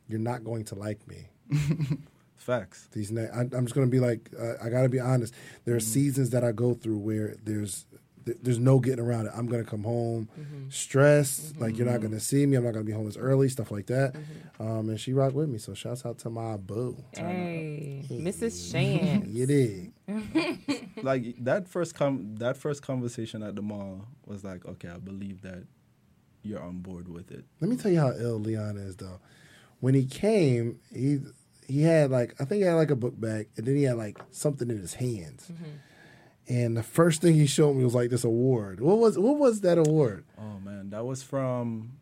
you're not going to like me. (laughs) Facts. These ne- I, I'm just going to be like, uh, I got to be honest. There Mm-hmm. are seasons that I go through where there's th- there's no getting around it. I'm going to come home Mm-hmm. stressed, like you're not going to see me. I'm not going to be home as early, stuff like that. Mm-hmm. Um, and she rocked with me. So shouts out to my boo. Hey, Mrs. Shan. (laughs) You dig? (laughs) Like that first com that first conversation at the mall was like, okay, I believe that you're on board with it. Let me tell you how ill Leon is though. When he came, he he had like I think he had like a book bag, and then he had like something in his hands. And the first thing he showed me was like this award. What was what was that award? Oh man, that was from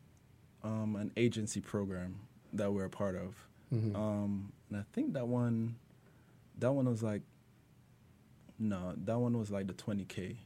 um, an agency program that we're a part of, um, and I think that one, that one was like, no, that one was like the twenty k.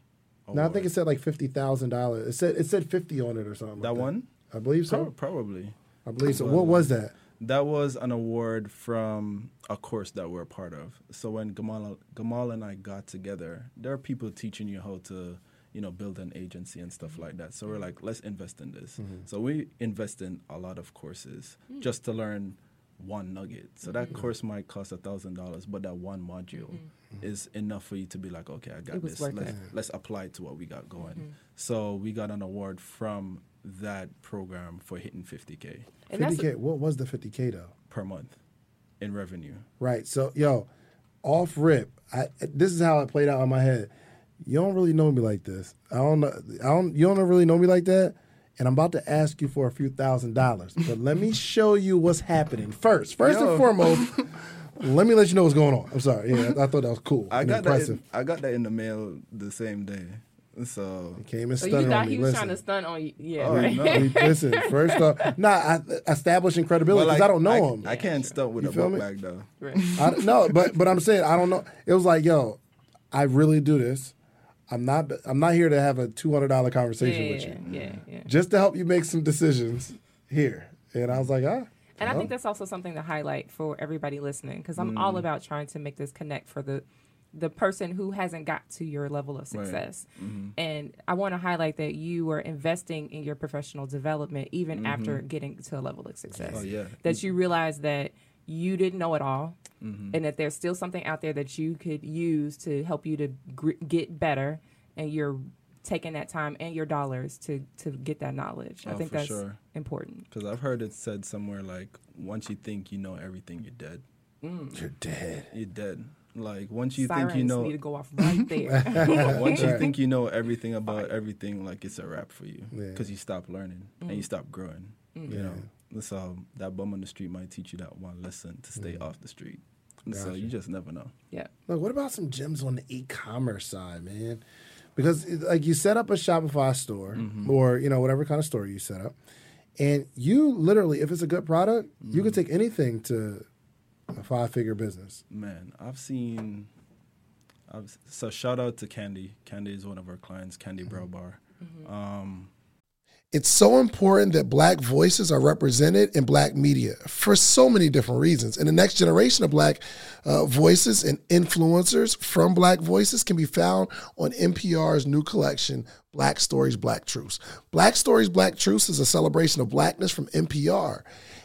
No, I think it said like fifty thousand dollars. It said it said fifty on it or something. that like one. I believe so. Probably. I believe so. What was that? That was an award from a course that we're a part of. So when Gamal, Gamal and I got together, there are people teaching you how to, you know, build an agency and stuff like that. So we're like, let's invest in this. Mm-hmm. So we invest in a lot of courses just to learn one nugget. So that course might cost a thousand dollars, but that one module mm-hmm. is enough for you to be like, okay, I got this. Let's, let's apply it to what we got going. So we got an award from that program for hitting 50k And Fifty k. What was the fifty k though? per month in revenue. Right. So, yo, off rip. I, this is how it played out in my head. You don't really know me like this. I don't know. I don't. You don't really know me like that. And I'm about to ask you for a few thousand dollars. But let me show you what's happening first. First Yo. and foremost, let me let you know what's going on. I'm sorry. Yeah, I thought that was cool. I and got that. In, I got that in the mail the same day. So he Came and stunned so stunning you thought on me. he was Listen. trying to stunt on you. Yeah, Oh, right. no. (laughs) Listen, first off, nah, I, establishing credibility because I don't know I, him. I can't stunt with You a feel book me? bag though. Right. I, no, (laughs) but but I'm saying I don't know. It was like, yo, I really do this. I'm not. I'm not here to have a two hundred dollar conversation yeah, with you. yeah, yeah. Just to help you make some decisions here. And I was like, ah. And I think that's also something to highlight for everybody listening because I'm all Mm. about trying to make this connect for the the person who hasn't got to your level of Right. success. Mm-hmm. And I want to highlight that you were investing in your professional development even Mm-hmm. after getting to a level of success. Oh, yeah. That you realize that you didn't know it all Mm-hmm. and that there's still something out there that you could use to help you to gr- get better and you're taking that time and your dollars to to get that knowledge. I Oh, think that's sure. important. Because I've heard it said somewhere like, once you think you know everything, you're dead. You're dead. You're dead. Like once you Sirens think you know, need to go off right (laughs) there. once you think you know everything about everything, like it's a wrap for you Yeah. because you stop learning and you mm. stop growing. Mm. You know, so that bum on the street might teach you that one lesson to stay mm. off the street. And so you just never know. yeah. Look, what about some gems on the e-commerce side, man? Because like you set up a Shopify store mm-hmm. or you know whatever kind of store you set up, and you literally, if it's a good product, you can take anything to a five-figure business. Man, I've seen. I've, so shout out to Candy. Candy is one of our clients. Candy Brow Bar. Um, It's so important that black voices are represented in black media for so many different reasons. And the next generation of black uh, voices and influencers from black voices can be found on NPR's new collection, Black Stories, Black Truths. Black Stories, Black Truths is a celebration of blackness from NPR.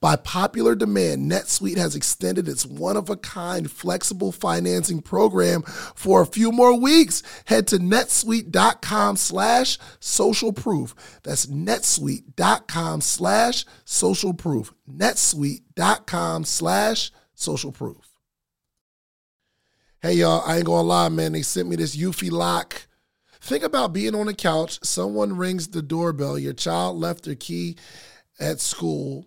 By popular demand, NetSuite has extended its one of a kind flexible financing program for a few more weeks. Head to netsuite.com slash social proof. That's netsuite.com slash social proof. netsuite.com slash social proof. Hey y'all, I ain't gonna lie, man. They sent me this Eufy lock. Think about being on the couch, someone rings the doorbell, your child left their key at school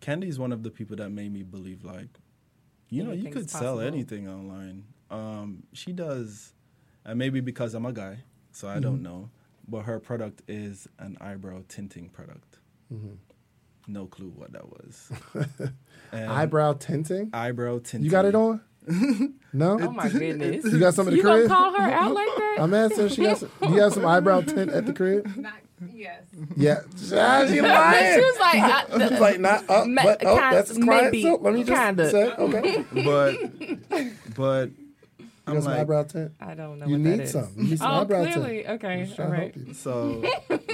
Candy is one of the people that made me believe like, you know, you Anything's could sell anything online. Um, she does, and maybe because I'm a guy, so I don't know. But her product is an eyebrow tinting product. No clue what that was. (laughs) Eyebrow tinting. eyebrow tinting. You got it on? (laughs) No. Oh my goodness. You got some at the You gonna crib? call her out like (laughs) that? I'm asking. She has. some, you got some eyebrow tint at the crib? Not, yes. Yeah. Ah, she (laughs) she was like, I, It's like not up, Ma- but oh, kind- that's his client. maybe, So let me just kinda. say, okay. (laughs) But, but I'm got some like, eyebrow tint. I don't know You what need is. some. You need some Oh, eyebrow clearly. tint. Okay. Just All to right. help you. so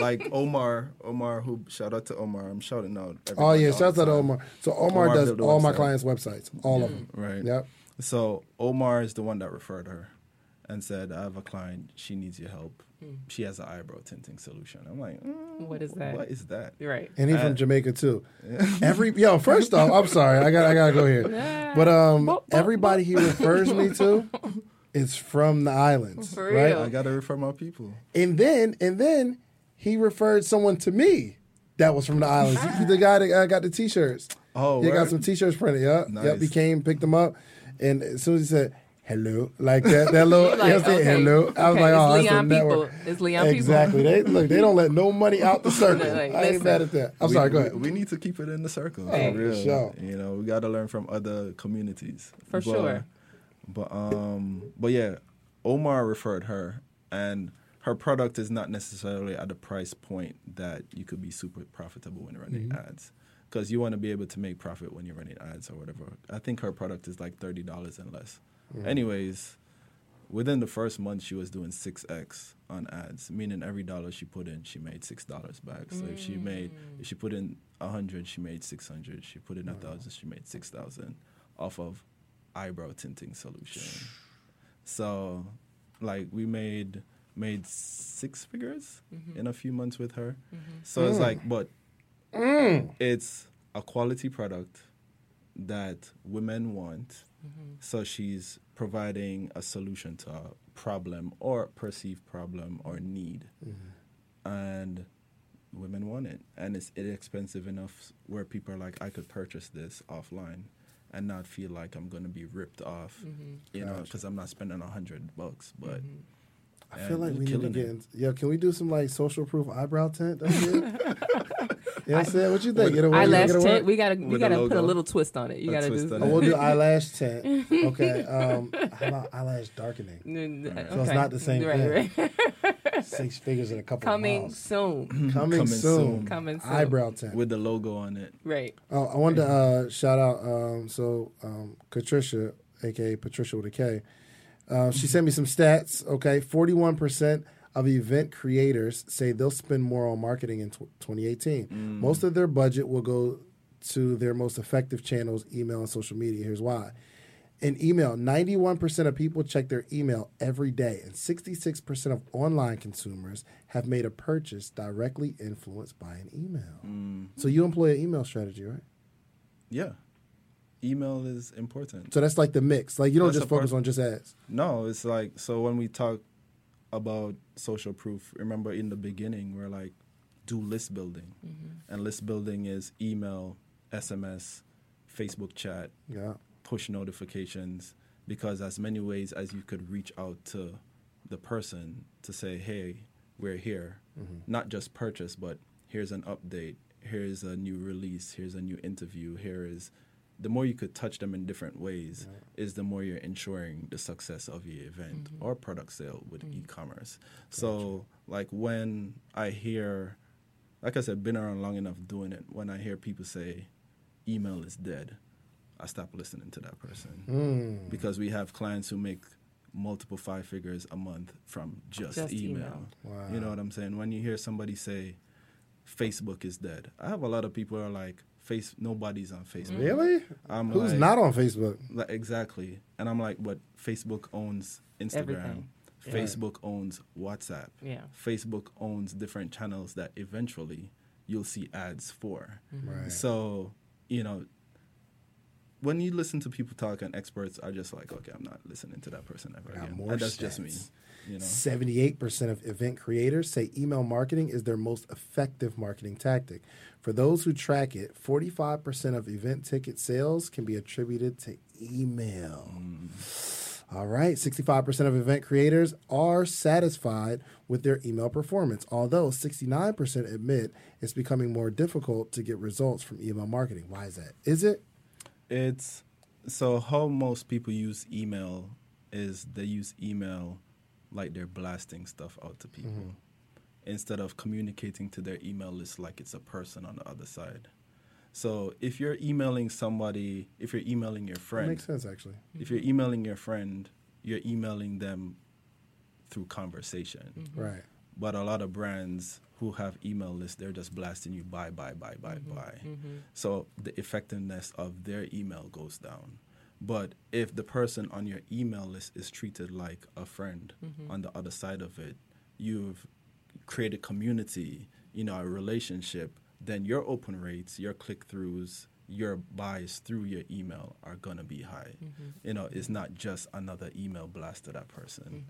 like Omar, Omar, who shout out to Omar. I'm shouting out. Oh yeah, shout out to. Omar. So Omar, Omar does built the all my clients' websites, all of them. Right. Yep. So Omar is the one that referred her and said, I have a client, she needs your help. She has an eyebrow tinting solution. I'm like, mm, What is that? What is that? Right. And he's Uh, from Jamaica too. (laughs) Every yo, first off, I'm sorry, I got I gotta go here. (laughs) But um, everybody he refers me to (laughs) is from the islands, For right? real. I gotta refer my people. And then and then he referred someone to me that was from the islands. He's the guy that uh, got the t-shirts. Oh, he got some t-shirts printed. Yep, yep. He came, picked them up, and as soon as he said hello, like that, that little, (laughs) You're you know, like, okay, hello. I was okay, like, oh, it's that's Leon a network. people. It's Leon people. exactly. They (laughs) look. They don't let no money out the (laughs) circle. Like, I ain't mad at that. I'm we, sorry. Go we- ahead. We, need to keep it in the circle. Hey. For real. Sure. You know, we gotta learn from other communities. For But- sure. But um but yeah, Omar referred her and her product is not necessarily at a price point that you could be super profitable when running Mm-hmm. ads. Because you want to be able to make profit when you're running ads or whatever. I think her product is like thirty dollars and less. Mm-hmm. Anyways, within the first month she was doing six X on ads, meaning every dollar she put in, she made six dollars back. So if she made mm. if she put in a hundred, she made six hundred. She put in a thousand, she made six thousand off of eyebrow tinting solution. (sighs) So like we made made six figures mm-hmm. in a few months with her. Mm-hmm. So it's like mm. but mm. it's a quality product that women want. Mm-hmm. So she's providing a solution to a problem or perceived problem or need. Mm-hmm. And women want it. And it's inexpensive enough where people are like, I could purchase this offline and not feel like I'm going to be ripped off, mm-hmm. you know, because I'm not spending a hundred bucks. But I feel like we're need to get. it. In, yo, can we do some like social proof eyebrow tint? (laughs) That's it. you know what I'm saying? What you think? It'll work? Eyelash tint. We gotta we gotta put a little twist on it. You A gotta twist do. on Oh, it. we'll do eyelash tint. (laughs) Okay. Um, how about eyelash darkening? Okay. So it's not the same right, thing. Right. (laughs) Six figures in a couple Coming of miles. soon. (clears throat) Coming, Coming soon. soon. Coming soon. Eyebrow tint. with the logo on it. Right. Oh, I wanted to uh, shout out. Um, so um, Patricia, aka Patricia with a K, Uh, she sent me some stats. Okay, forty-one percent of event creators say they'll spend more on marketing in tw 2018. Mm. Most of their budget will go to their most effective channels, email and social media. Here's why. In email, 91% of people check their email every day, and 66% of online consumers have made a purchase directly influenced by an email. Mm. So you employ an email strategy, right? Yeah. Email is important. So that's like the mix. Like you don't That's just a part- focus on just ads. No, it's like so when we talk about social proof, remember in the beginning we're like do list building. Mm-hmm. And list building is email, SMS, Facebook chat, Yeah. push notifications because as many ways as you could reach out to the person to say, "Hey, we're here." Mm-hmm. Not just purchase, but here's an update, here's a new release, here's a new interview, here is the more you could touch them in different ways is the more you're ensuring the success of your event mm-hmm. or product sale with mm. e-commerce. So like when I hear like I said, been around long enough doing it, when I hear people say email is dead, I stop listening to that person. Mm. Because we have clients who make multiple five figures a month from just, Just email. email. Wow. You know what I'm saying? When you hear somebody say Facebook is dead, I have a lot of people who are like, Face nobody's on Facebook. Mm-hmm. Really? I'm Who's like- not on Facebook? Like, exactly. And I'm like, but Facebook owns Instagram. Everything. Yeah. Facebook owns WhatsApp. Yeah. Facebook owns different channels that eventually you'll see ads for. Mm-hmm. Right. So, you know, when you listen to people talk and experts are just like, okay, I'm not listening to that person ever Got again. more And that's just me. stats. You know. 78% of event creators say email marketing is their most effective marketing tactic. For those who track it, 45% of event ticket sales can be attributed to email. Mm. All right, 65% of event creators are satisfied with their email performance, although 69% admit it's becoming more difficult to get results from email marketing. Why is that? Is it? It's so how most people use email is they use email like they're blasting stuff out to people mm-hmm. instead of communicating to their email list like it's a person on the other side. So if you're emailing somebody, if you're emailing your That friend, makes sense, actually. if you're emailing your friend, you're emailing them through conversation. Mm-hmm. Right. But a lot of brands who have email lists, they're just blasting you buy, buy, buy, buy, mm-hmm. buy. Mm-hmm. So the effectiveness of their email goes down. But if the person on your email list is treated like a friend mm-hmm. on the other side of it, you've created community, you know, a relationship, then your open rates, your click throughs, your buys through your email are gonna be high. You know, it's not just another email blast to that person.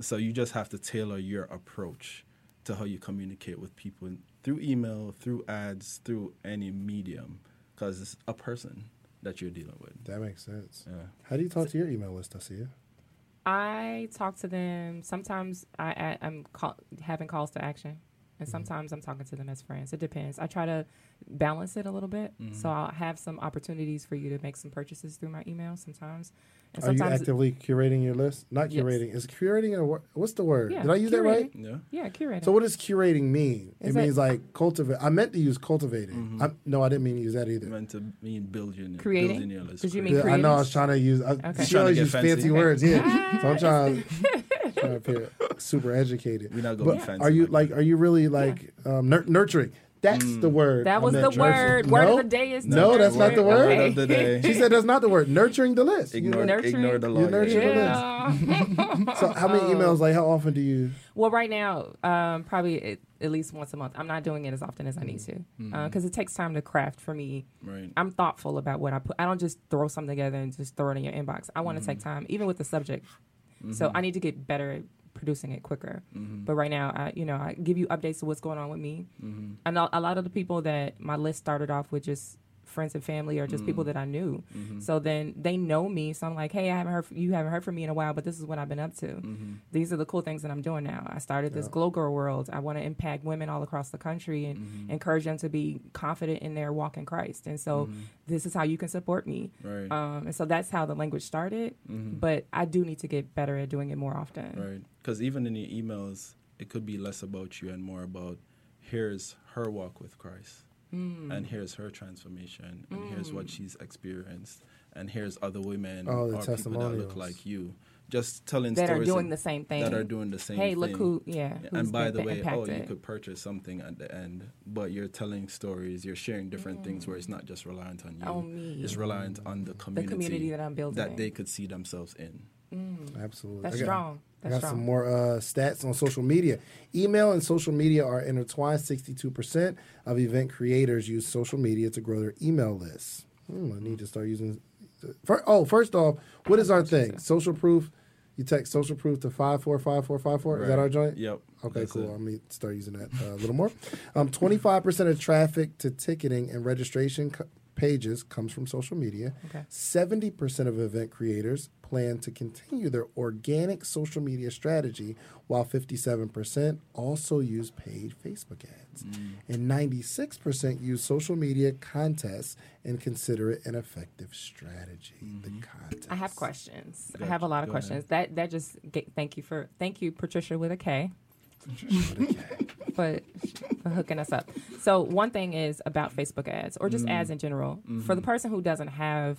So you just have to tailor your approach to how you communicate with people through email, through ads, through any medium, because it's a person that you're dealing with. That makes sense. Yeah. How do you talk to your email list, Asia? I talk to them. Sometimes I, I I'm call, having calls to action, and mm-hmm. sometimes I'm talking to them as friends. It depends. I try to balance it a little bit, mm-hmm. so I'll have some opportunities for you to make some purchases through my email sometimes. And Are you actively curating your list? Not Yes. curating. Is curating a word? What's the word? Yeah, Did I use that right? Yeah. yeah, curating. So what does curating mean? Is it that- means like cultivate. I meant to use cultivating. Mm-hmm. I'm, no, I didn't mean to use that either. Meant to mean building, Creating? building your list. Did you mean Yeah, I know. I was trying to use. I, Okay. She Trying to always get use fancy, fancy. words. Yeah. so I'm trying, (laughs) trying to appear super educated. We're not gonna But be fancy are you like like? Are you really like um, nur- nurturing? That's Mm. the word. that was the meant. word. Word No? of the day is No, to that's not the word. Word of the day. She said that's not the word. Nurturing the list. You Ignore, know- Nurturing? ignore the You lawyer. nurture the list. So how many (laughs) emails? Like how often do you? Well, right now, um, probably at, at least once a month. I'm not doing it as often as I need mm. to uh, mm. because it takes time to craft for me. Right. I'm thoughtful about what I put. I don't just throw something together and just throw it in your inbox. I want to take mm. time, even with the subject. So mm-hmm. I need to get better at producing it quicker. Mm-hmm. But right now, I, you know, I give you updates of what's going on with me. Mm-hmm. And a, a lot of the people that my list started off with just friends and family or just people mm-hmm. that I knew. Mm-hmm. So then they know me. So I'm like, hey, I haven't heard from, you haven't heard from me in a while, but this is what I've been up to. Mm-hmm. These are the cool things that I'm doing now. I started this Glow Girl World. I want to impact women all across the country and encourage them to be confident in their walk in Christ. And so this is how you can support me. Right. Um, and so that's how the language started. But I do need to get better at doing it more often. Right. Because even in your emails, it could be less about you and more about here's her walk with Christ, Hmm. and here's her transformation, and here's what she's experienced, and here's other women Oh, the or people that look like you. just telling stories That are doing the same thing. That are doing the same Hey, thing. look who- yeah, who's And by been the way, oh, you could purchase something at the end, but you're telling stories, you're sharing different things where it's not just reliant on you. Mm. On me. It's reliant on the community. the community that I'm building That they could see themselves in. Absolutely. That's I got- strong. I got strong. some more uh, stats on social media. Email and social media are intertwined. 62% of event creators use social media to grow their email lists. Hmm, I need to start using. Fir- oh, first off, what is our thing? Social proof. You text social proof to 545454. Is that our joint? Yep. Okay, That's cool. it. I'm going to start using that uh, a little more. Um, 25% of traffic to ticketing and registration co- pages comes from social media. Okay. 70% of event creators plan to continue their organic social media strategy, while 57% also use paid Facebook ads. Mm. And 96% use social media contests and consider it an effective strategy. The contest. I have questions. I have a lot of Go questions. ahead. That that just ga- thank you for thank you Patricia with a K. (laughs) for, for hooking us up. So one thing is about Facebook ads or just mm. ads in general. For the mm-hmm. person who doesn't have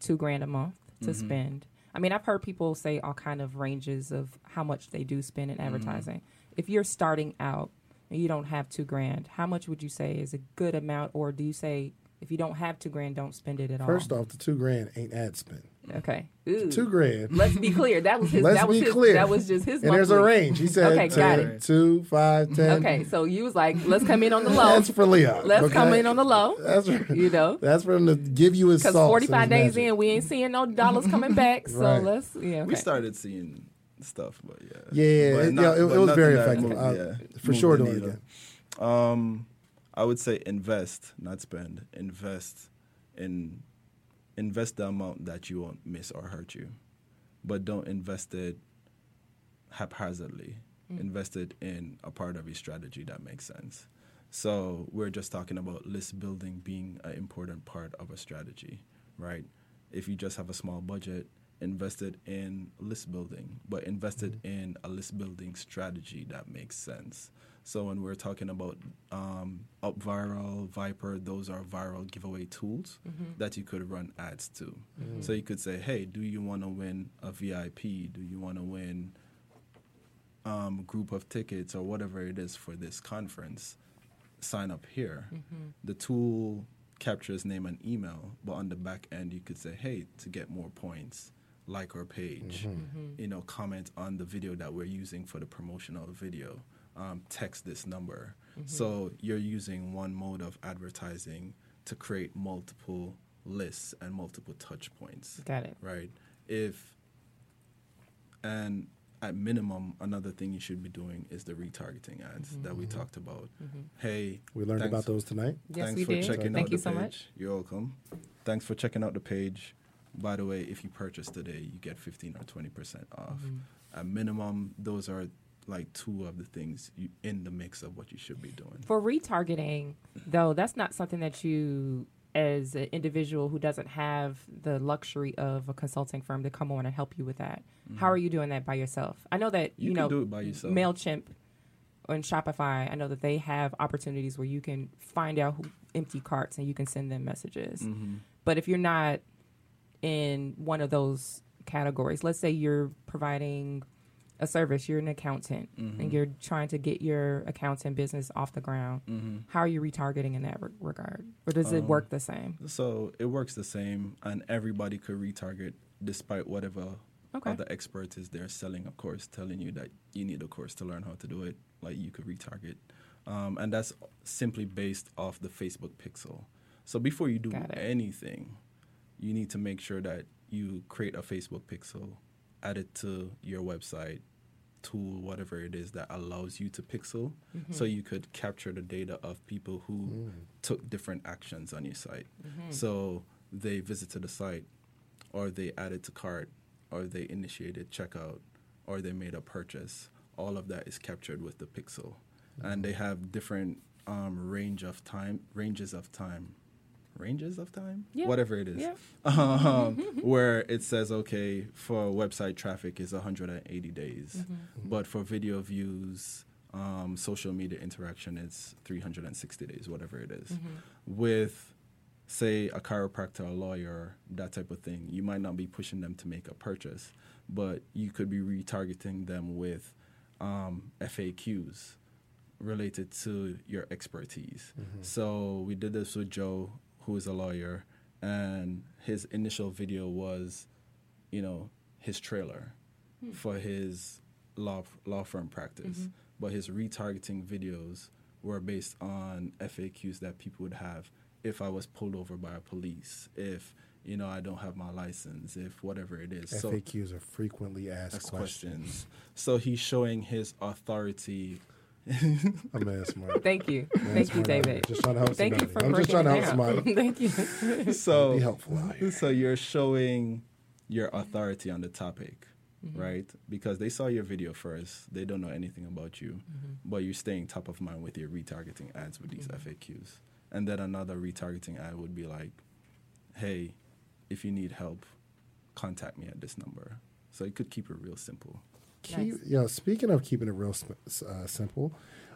two grand a month to mm-hmm. spend. I mean, I've heard people say all kind of ranges of how much they do spend in mm-hmm. advertising. If you're starting out and you don't have two grand, how much would you say is a good amount, or do you say if you don't have two grand, don't spend it at First all? off, the two grand ain't ad spend. Okay, Ooh. Two grand. Let's be clear. That was his. Let's that was be his, clear. That was just his. And there's a range. He said Okay, got 10, it. two, five, ten. Okay, so you was like, let's come in on the low. That's for Leo. let's okay? come in on the low. That's for, You know, That's for him to give you his because salt. 45 days in, we ain't seeing no dollars coming back. So Right. let's yeah. Okay. We started seeing stuff, but yeah. Yeah, yeah, But it, not- yeah, it, it was very effective. moved- Uh, yeah, for sure doing it again. Um, I would say invest, not spend. Invest in invest the amount that you won't miss or hurt you, but don't invest it haphazardly. Mm. Invest it in a part of your strategy that makes sense. So we're just talking about list building being an important part of a strategy, right? If you just have a small budget, invest it in list building, but invest it mm. in a list building strategy that makes sense. So when we're talking about um, Up Viral, Vyper, those are viral giveaway tools mm-hmm. that you could run ads to. Mm-hmm. So you could say, hey, do you want to win a VIP? Do you want to win um, group of tickets or whatever it is for this conference, sign up here. Mm-hmm. The tool captures name and email, but on the back end, you could say, hey, to get more points, like our page, you know, comment on the video that we're using for the promotional video, um, text this number. So you're using one mode of advertising to create multiple lists and multiple touch points Got it. right? If and at minimum, another thing you should be doing is the retargeting ads that we talked about. Hey, We learned thanks- about those tonight. Yes, thanks we for did. checking Thank out you the so page. much. You're welcome. Thanks for checking out the page. By the way, if you purchase today, you get 15 or 20% off. Mm-hmm. At minimum, those are like two of the things you, in the mix of what you should be doing. For retargeting, though, that's not something that you, as an individual who doesn't have the luxury of a consulting firm to come on and help you with that. How are you doing that by yourself? I know that You you, can know do it by yourself. Mailchimp and Shopify. I know that they have opportunities where you can find out who empty carts and you can send them messages. Mm-hmm. But if you're not in one of those categories, let's say you're providing a service, you're an accountant, Mm-hmm. and you're trying to get your accounting business off the ground. Mm-hmm. How are you retargeting in that re- regard, or does it Um, work the same? So it works the same, and everybody could retarget despite whatever Okay. other expert is there selling a course, telling you that you need a course to learn how to do it. Like you could retarget, um, and that's simply based off the Facebook pixel. So before you do anything, you need to make sure that you create a Facebook pixel, add it to your website tool, whatever it is that allows you to pixel, Mm-hmm. so you could capture the data of people who took different actions on your site. So they visited the site, or they added to cart, or they initiated checkout, or they made a purchase. All of that is captured with the pixel, and they have different um, range of time, ranges of time, ranges of time, Yeah. whatever it is Yeah. (laughs) um, where it says okay for website traffic is 180 days Mm-hmm. but for video views um, social media interaction it's 360 days whatever it is. Mm-hmm. with say a chiropractor, a lawyer, that type of thing. You might not be pushing them to make a purchase, but you could be retargeting them with um, FAQs related to your expertise. So we did this with Joe, who is a lawyer, and his initial video was, you know, his trailer hmm. for his law law firm practice. Mm-hmm. But his retargeting videos were based on FAQs that people would have if I was pulled over by a police, if you know I don't have my license, if whatever it is. So FAQs are frequently asked ask questions. questions. So he's showing his authority. (laughs) I'm man smart. Thank you. Man Thank you, smart out. David. Just trying to help Thank you for I'm just trying to help down. somebody. (laughs) Thank you. (laughs) So Be helpful out here. So you're showing your authority on the topic, Mm-hmm. right? Because they saw your video first, they don't know anything about you, Mm-hmm. but you're staying top of mind with your retargeting ads with these Mm-hmm. FAQs. And then another retargeting ad would be like, "Hey, if you need help, contact me at this number." So you could keep it real simple. Keep, Nice. you know, speaking of keeping it real uh, simple,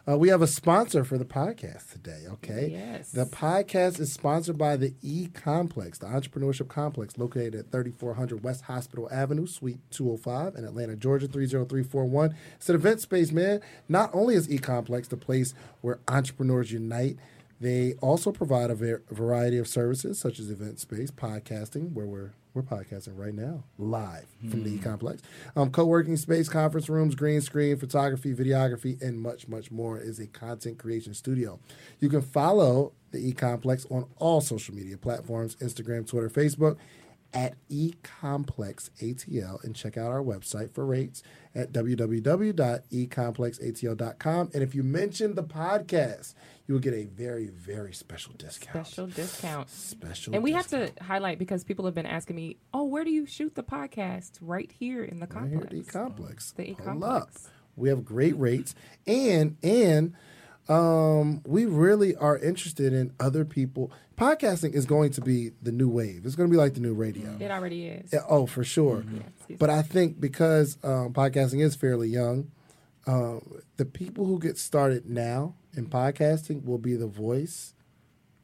uh, we have a sponsor for the podcast today. Okay, Yes. the podcast is sponsored by the E Complex, the entrepreneurship complex located at 3400 West Hospital Avenue, Suite 205 in Atlanta, Georgia 30341. It's an event space, man. Not only is E Complex the place where entrepreneurs unite. They also provide a var- variety of services such as event space, podcasting, where we're we're podcasting right now, live from the E Complex, um, co-working space, conference rooms, green screen, photography, videography, and much, much more. Is a content creation studio. You can follow the E Complex on all social media platforms: Instagram, Twitter, Facebook at eComplexATL and check out our website for rates at www.ecomplexatl.com. And if you mention the podcast, you will get a very, very special discount. Special discount. Special And we have to highlight because people have been asking me, "Oh, where do you shoot the podcast?" Right here in the Right here complex. at the complex. The up. We have great rates, and and um, we really are interested in other people. Podcasting is going to be the new wave. It's going to be like the new radio. It already is. Yeah, oh, for sure. Yes, But I think because um, podcasting is fairly young, um, the people who get started now in podcasting will be the voice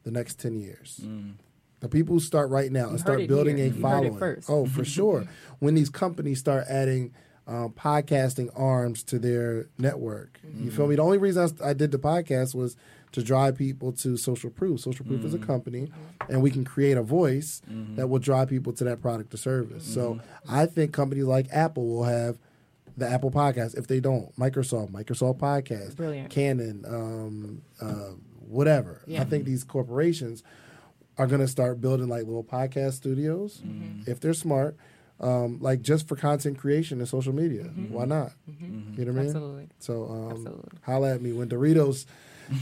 the next 10 years. Mm. The people who start right now and start building here. a You heard it following. first. Oh, for (laughs) sure. When these companies start adding um, podcasting arms to their network, you feel mm-hmm. me? The only reason I, I did the podcast was to drive people to Social Proof. Social Proof is a mm-hmm. company, and we can create a voice mm-hmm. that will drive people to that product or service. So I think companies like Apple will have the Apple podcast. If they don't, Microsoft, Microsoft podcast, Brilliant. Canon, um, uh, whatever. I think these corporations are going to start building like little podcast studios if they're smart, um, like just for content creation and social media. Why not? You know what I mean? Absolutely. So um, Absolutely. holla at me when Doritos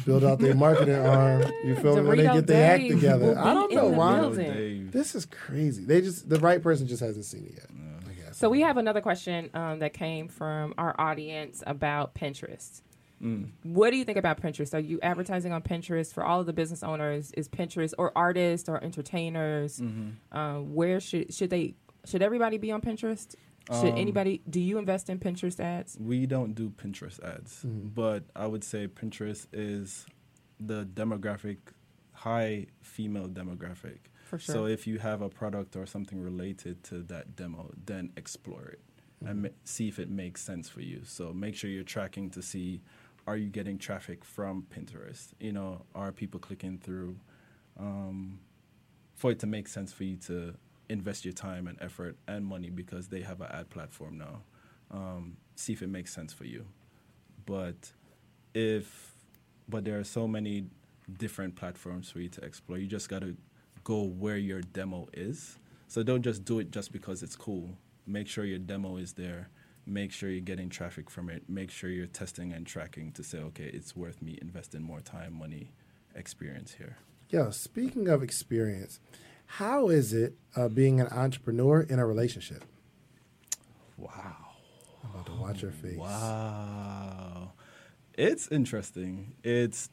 build out their marketing arm. You feel me? When they get their act together. I don't in know why. building. This is crazy. They just the right person just hasn't seen it yet. I guess. So we have another question um, that came from our audience about Pinterest. What do you think about Pinterest? Are you advertising on Pinterest for all of the business owners? Is Pinterest or artists or entertainers? Uh, where should should they should everybody be on Pinterest? Should anybody? Do you invest in Pinterest ads? We don't do Pinterest ads, Mm-hmm. but I would say Pinterest is the demographic, high female demographic. For sure. So if you have a product or something related to that demo, then explore it and ma- see if it makes sense for you. So make sure you're tracking to see are you getting traffic from Pinterest? You know, are people clicking through? Um, for it to make sense for you to invest your time and effort and money because they have an ad platform now. Um, see if it makes sense for you. But if, but there are so many different platforms for you to explore. You just got to go where your demo is. So don't just do it just because it's cool. Make sure your demo is there. Make sure you're getting traffic from it. Make sure you're testing and tracking to say, okay, it's worth me investing more time, money, experience here. Yeah, speaking of experience, how is it uh, being an entrepreneur in a relationship? Wow. I'm about to watch your face. Wow. It's interesting. It's,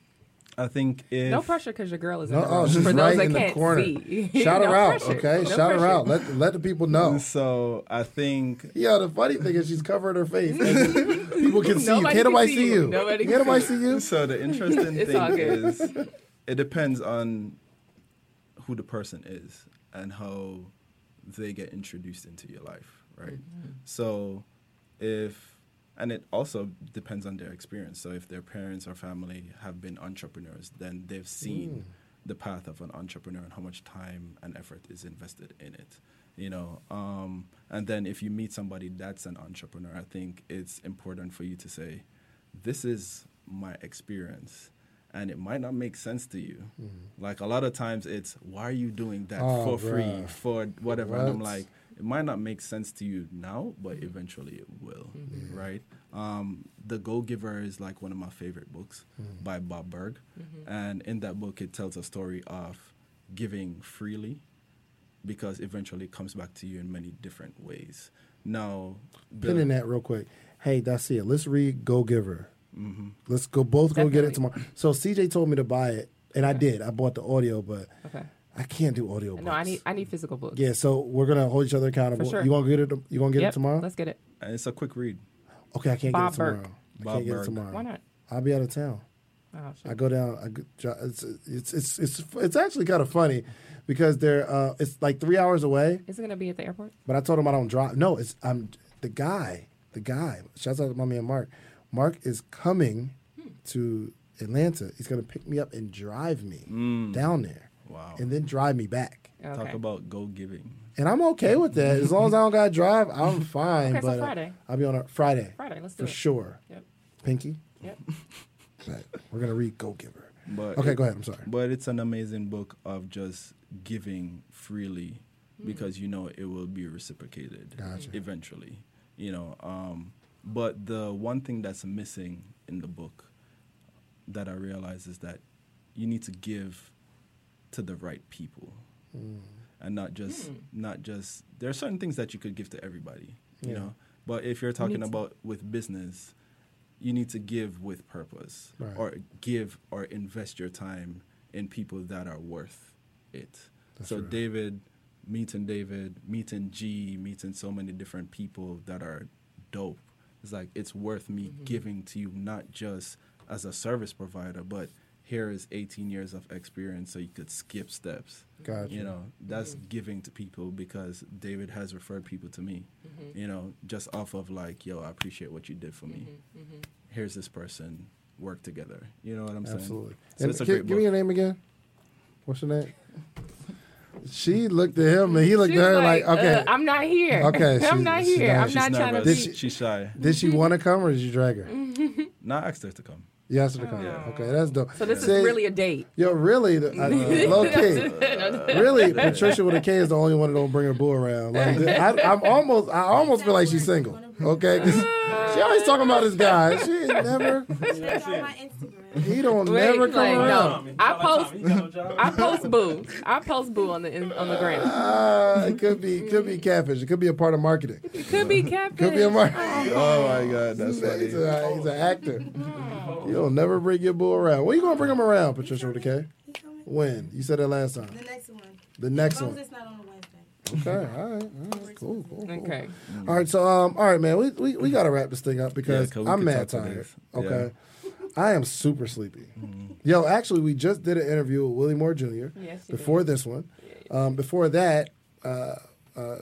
I think if. No pressure because your girl is in No, the oh, she's For those right that in the can't corner. see. (laughs) Shout No her out, pressure. okay? No Shout her out. Let let the people know. So I think Yeah, the funny thing is she's covering her face. (laughs) people can see you. Nobody Can't can nobody see see you. you. Nobody Can't nobody see see you. So the interesting (laughs) thing is, it depends on who the person is and how they get introduced into your life, right? Mm-hmm. So if and it also depends on their experience. So if their parents or family have been entrepreneurs, then they've seen the path of an entrepreneur and how much time and effort is invested in it. You know, um, and then if you meet somebody that's an entrepreneur, I think it's important for you to say, "This is my experience." And it might not make sense to you. Like a lot of times, it's why are you doing that Oh, for free for whatever? And I'm like, it might not make sense to you now, but eventually it will, right? Um, the Go Giver is like one of my favorite books by Bob Burg, and in that book, it tells a story of giving freely because eventually it comes back to you in many different ways. Now, the- Pin in that real quick. Hey, that's it. Let's read Go Giver. Mm-hmm. Let's go both go get it tomorrow. So CJ told me to buy it, and I did. I bought the audio, but Okay. I can't do audio. No, I books. need I need physical books. Yeah, so we're gonna hold each other accountable. For sure. You gonna get it? You gonna get Yep, it tomorrow? Let's get it. and it's a quick read. Okay, I can't Bob get it tomorrow. Burg. I Bob can't get it Burg. tomorrow. Why not? I'll be out of town. Oh, I go down. I go, it's it's it's it's, it's actually kind of funny because they're uh, it's like three hours away. Is it gonna be at the airport? But I told him I don't drive. No, it's I'm the guy. The guy. Shouts out to my man Mark. Mark is coming hmm. to Atlanta. He's gonna pick me up and drive me mm. down there, Wow. and then drive me back. Okay. Talk about go giving. And I'm okay with that as long as I don't gotta drive. I'm (laughs) fine. Okay, so but uh, Friday. I'll be on a Friday Friday. Let's do for it. For sure. Yep. Pinky. Yep. (laughs) But we're gonna read Go Giver. But Okay, it- go ahead. I'm sorry. But it's an amazing book of just giving freely because you know it will be reciprocated Gotcha. eventually. You know, um, but the one thing that's missing in the book that I realize is that you need to give to the right people. And not just not just there are certain things that you could give to everybody, you know. But if you're talking to- about with business, you need to give with purpose Right. or give or invest your time in people that are worth it. That's so right. David, meeting David, meeting G, meeting so many different people that are dope. It's like it's worth me Mm-hmm. giving to you not just as a service provider, but here is 18 years of experience so you could skip steps. Gotcha. You know, that's Mm-hmm. giving to people because David has referred people to me. Mm-hmm. You know, just off of like, yo, I appreciate what you did for me. Mm-hmm. Here's this person, work together. You know what I'm saying? Absolutely. So and it's a gi- great give me your name again. What's your name? She looked at him and he looked She's at her like, okay. uh, I'm not here. Okay, (laughs) I'm she's- not here. not- I'm She's not trying to nervous. be. Did she- She's shy. did she want to come or did you drag her? Not asked her to come. You asked her to come. Okay, that's dope. So this See, is really a date. Yo, really, the, uh, (laughs) low key. really, (laughs) Patricia with a K is the only one that don't bring her boo around. Like, (laughs) I, I'm almost, I almost feel like she's single. Okay, 'Cause she always talking about this guy. She ain't never, Check out my Instagram. he don't Wait, never like, come around. no. I post. I post boo. I post boo on the in, on the gram. Uh, it could be, could be catfish. It could be a part of marketing. It could be catfish. Could be a marketing. Oh my God, that's He's, a, he's, funny. a, he's an actor. You don't never bring your boo around. When you gonna bring him around, Patricia with a K? When? You said that last time. The next one. The next As long as one. it's not on a Wednesday. Okay, all right, all right, cool, cool, cool. Okay. All right, so um, all right, man, we we, we got to wrap this thing up because Yeah, 'cause we I'm mad tired. days. Okay, I am super sleepy. Yo, actually, we just did an interview with Willie Moore Jr. Yes, you before this one. Um, before that, uh, uh,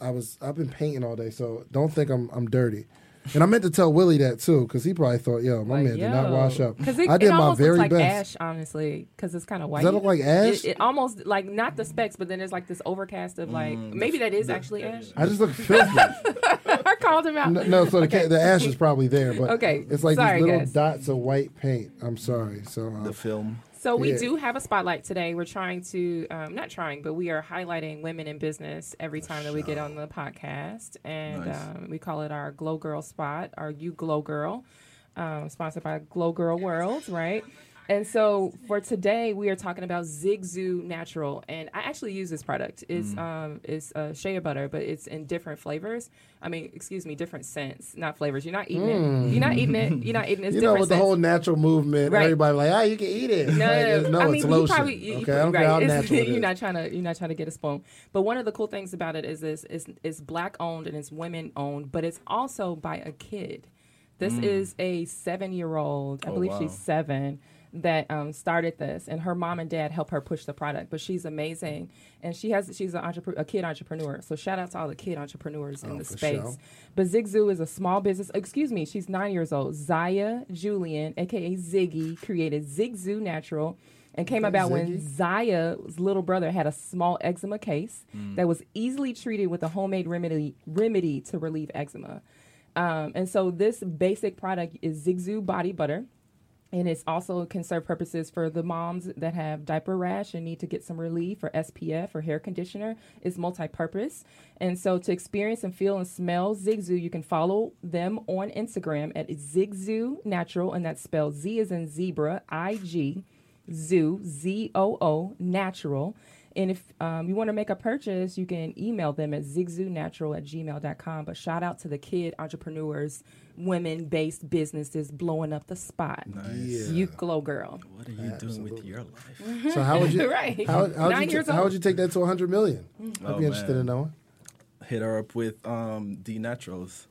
I was I've been painting all day, so don't think I'm I'm dirty. And I meant to tell Willie that too, because he probably thought, yo, my man did not wash up. Because it, I did it my almost very looks like best. ash, honestly, because it's kind of white. that look like ash? It, it almost like not the specks, but then there's like this overcast of like Mm, maybe that is actually ash. I just look (laughs) filthy. I called him out. No, no, so the, the ash is probably there, but Okay, it's like sorry, these little guys. dots of white paint. I'm sorry. So uh, The film. So we Yeah. do have a spotlight today. We're trying to, um, not trying, but we are highlighting women in business every time that we get on the podcast, and Nice. um, we call it our Glow Girl spot, our You Glow Girl, um, sponsored by Glow Girl World, right? And so for today, we are talking about Zigzoo Natural, and I actually use this product. It's Mm. um, it's uh, shea butter, but it's in different flavors. I mean, excuse me, different scents, not flavors. You're not eating it. You're not eating it. (laughs) You're not eating it. It's Mm. you know, with the whole natural movement, Right. everybody like, ah, you can eat it. No, Like, no, I it's mean, you lotion. probably you, okay, I don't right. care how It's- (laughs) natural it you're not trying to you're not trying to get a spoon. But one of the cool things about it is this is it's black owned and it's women owned, but it's also by a kid. This is a seven year old. I Oh, believe wow. she's seven. That um, started this, and her mom and dad help her push the product. But she's amazing, and she has she's an entrepreneur, a kid entrepreneur. So shout out to all the kid entrepreneurs in Oh, the space. sure. But Zigzoo is a small business. Excuse me, she's nine years old. Zaya Julian, aka Ziggy, created Zigzoo Natural. And came about when Zaya's little brother had a small eczema case that was easily treated with a homemade remedy remedy to relieve eczema. Um, and so this basic product is Zigzoo body butter. And it's also can serve purposes for the moms that have diaper rash and need to get some relief or SPF or hair conditioner. It's multi-purpose. And so to experience and feel and smell Zigzoo, you can follow them on Instagram at Zigzoo Natural, and that's spelled Z as in zebra, I G, Zoo, Z O O, Natural. And if um, you want to make a purchase, you can email them at zigzoonatural at gmail.com. But shout out to the kid entrepreneurs, women based businesses blowing up the spot. Nice. You glow girl. What are you doing with your life? So how would you? (laughs) Right. How, how'd Nine you years ta- how would you take that to 100 million? I'd Oh, be interested man. in knowing. Hit her up with um, D Naturals.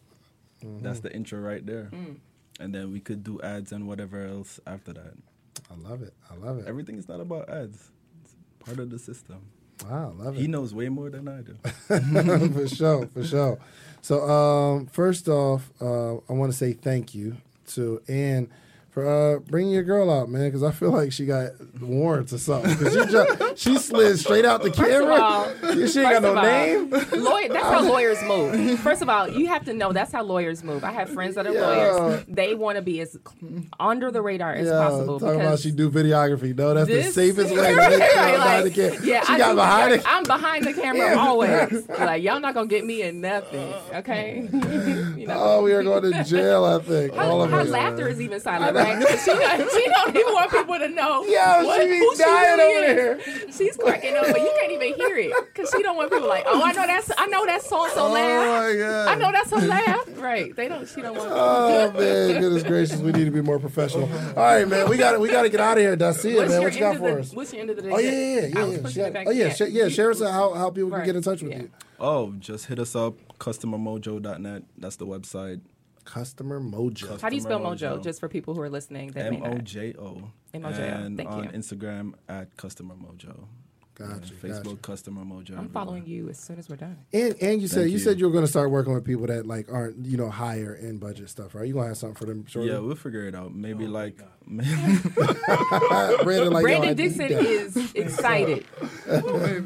That's the intro right there. Mm. And then we could do ads and whatever else after that. I love it. I love it. Everything is not about ads. It's part of the system. Wow, I love it. He knows way more than I do. (laughs) for sure, for sure. So, um, first off, uh, I want to say thank you to Ann for uh, bringing your girl out, man, because I feel like she got warrants or something. 'Cause she, ju- she slid straight out the camera. all, (laughs) she ain't got no all, name. Lawyer, that's how lawyers move. (laughs) First of all, you have to know that's how lawyers move. I have friends that are Yeah. lawyers. They want to be as under the radar as Yeah, possible. talking about she do videography. No, that's the safest (laughs) way to make sure I'm Right, behind the like, camera. Yeah, she I got do- behind it. I'm behind the camera always. Like y'all not gonna get me in nothing, okay? you know. Oh, we are going to jail. I think all Her, of her laughter is even silent, right? 'Cause (laughs) She don't, she don't even want people to know. Yo, what, she be who dying really over is. She's cracking up, but you can't even hear it because she don't want people like, oh, I know that's, I know that's so and so Oh laugh. my god. I know that's her laugh. Right? They don't. She don't want. Oh man, (laughs) goodness gracious, we need to be more professional. All right, man, we got we got to get out of here. Dacia, What's man, your what you got for of us? the, What's your end of the day? Oh yeah, yeah, yeah, yeah. pushing She got- oh yeah, sh- yeah. Share us how how people can get in touch with Yeah. you. Oh, just hit us up, customermojo.net. That's the website. Customer Mojo. How do you spell Mojo? Mojo. Just for people who are listening that may M not. O J O. M-O-J-O. And Thank on you. Instagram at Customer Mojo. Gotcha, And Facebook gotcha. Customer Mojo. I'm everywhere. following you as soon as we're done. And and you said you. you. said you were going to start working with people that like aren't you know higher in budget stuff, right? You gonna have something for them? Shortly? Yeah, we'll figure it out. Maybe oh like (laughs) Brandon, like, yo, I Brandon need Dixon is excited.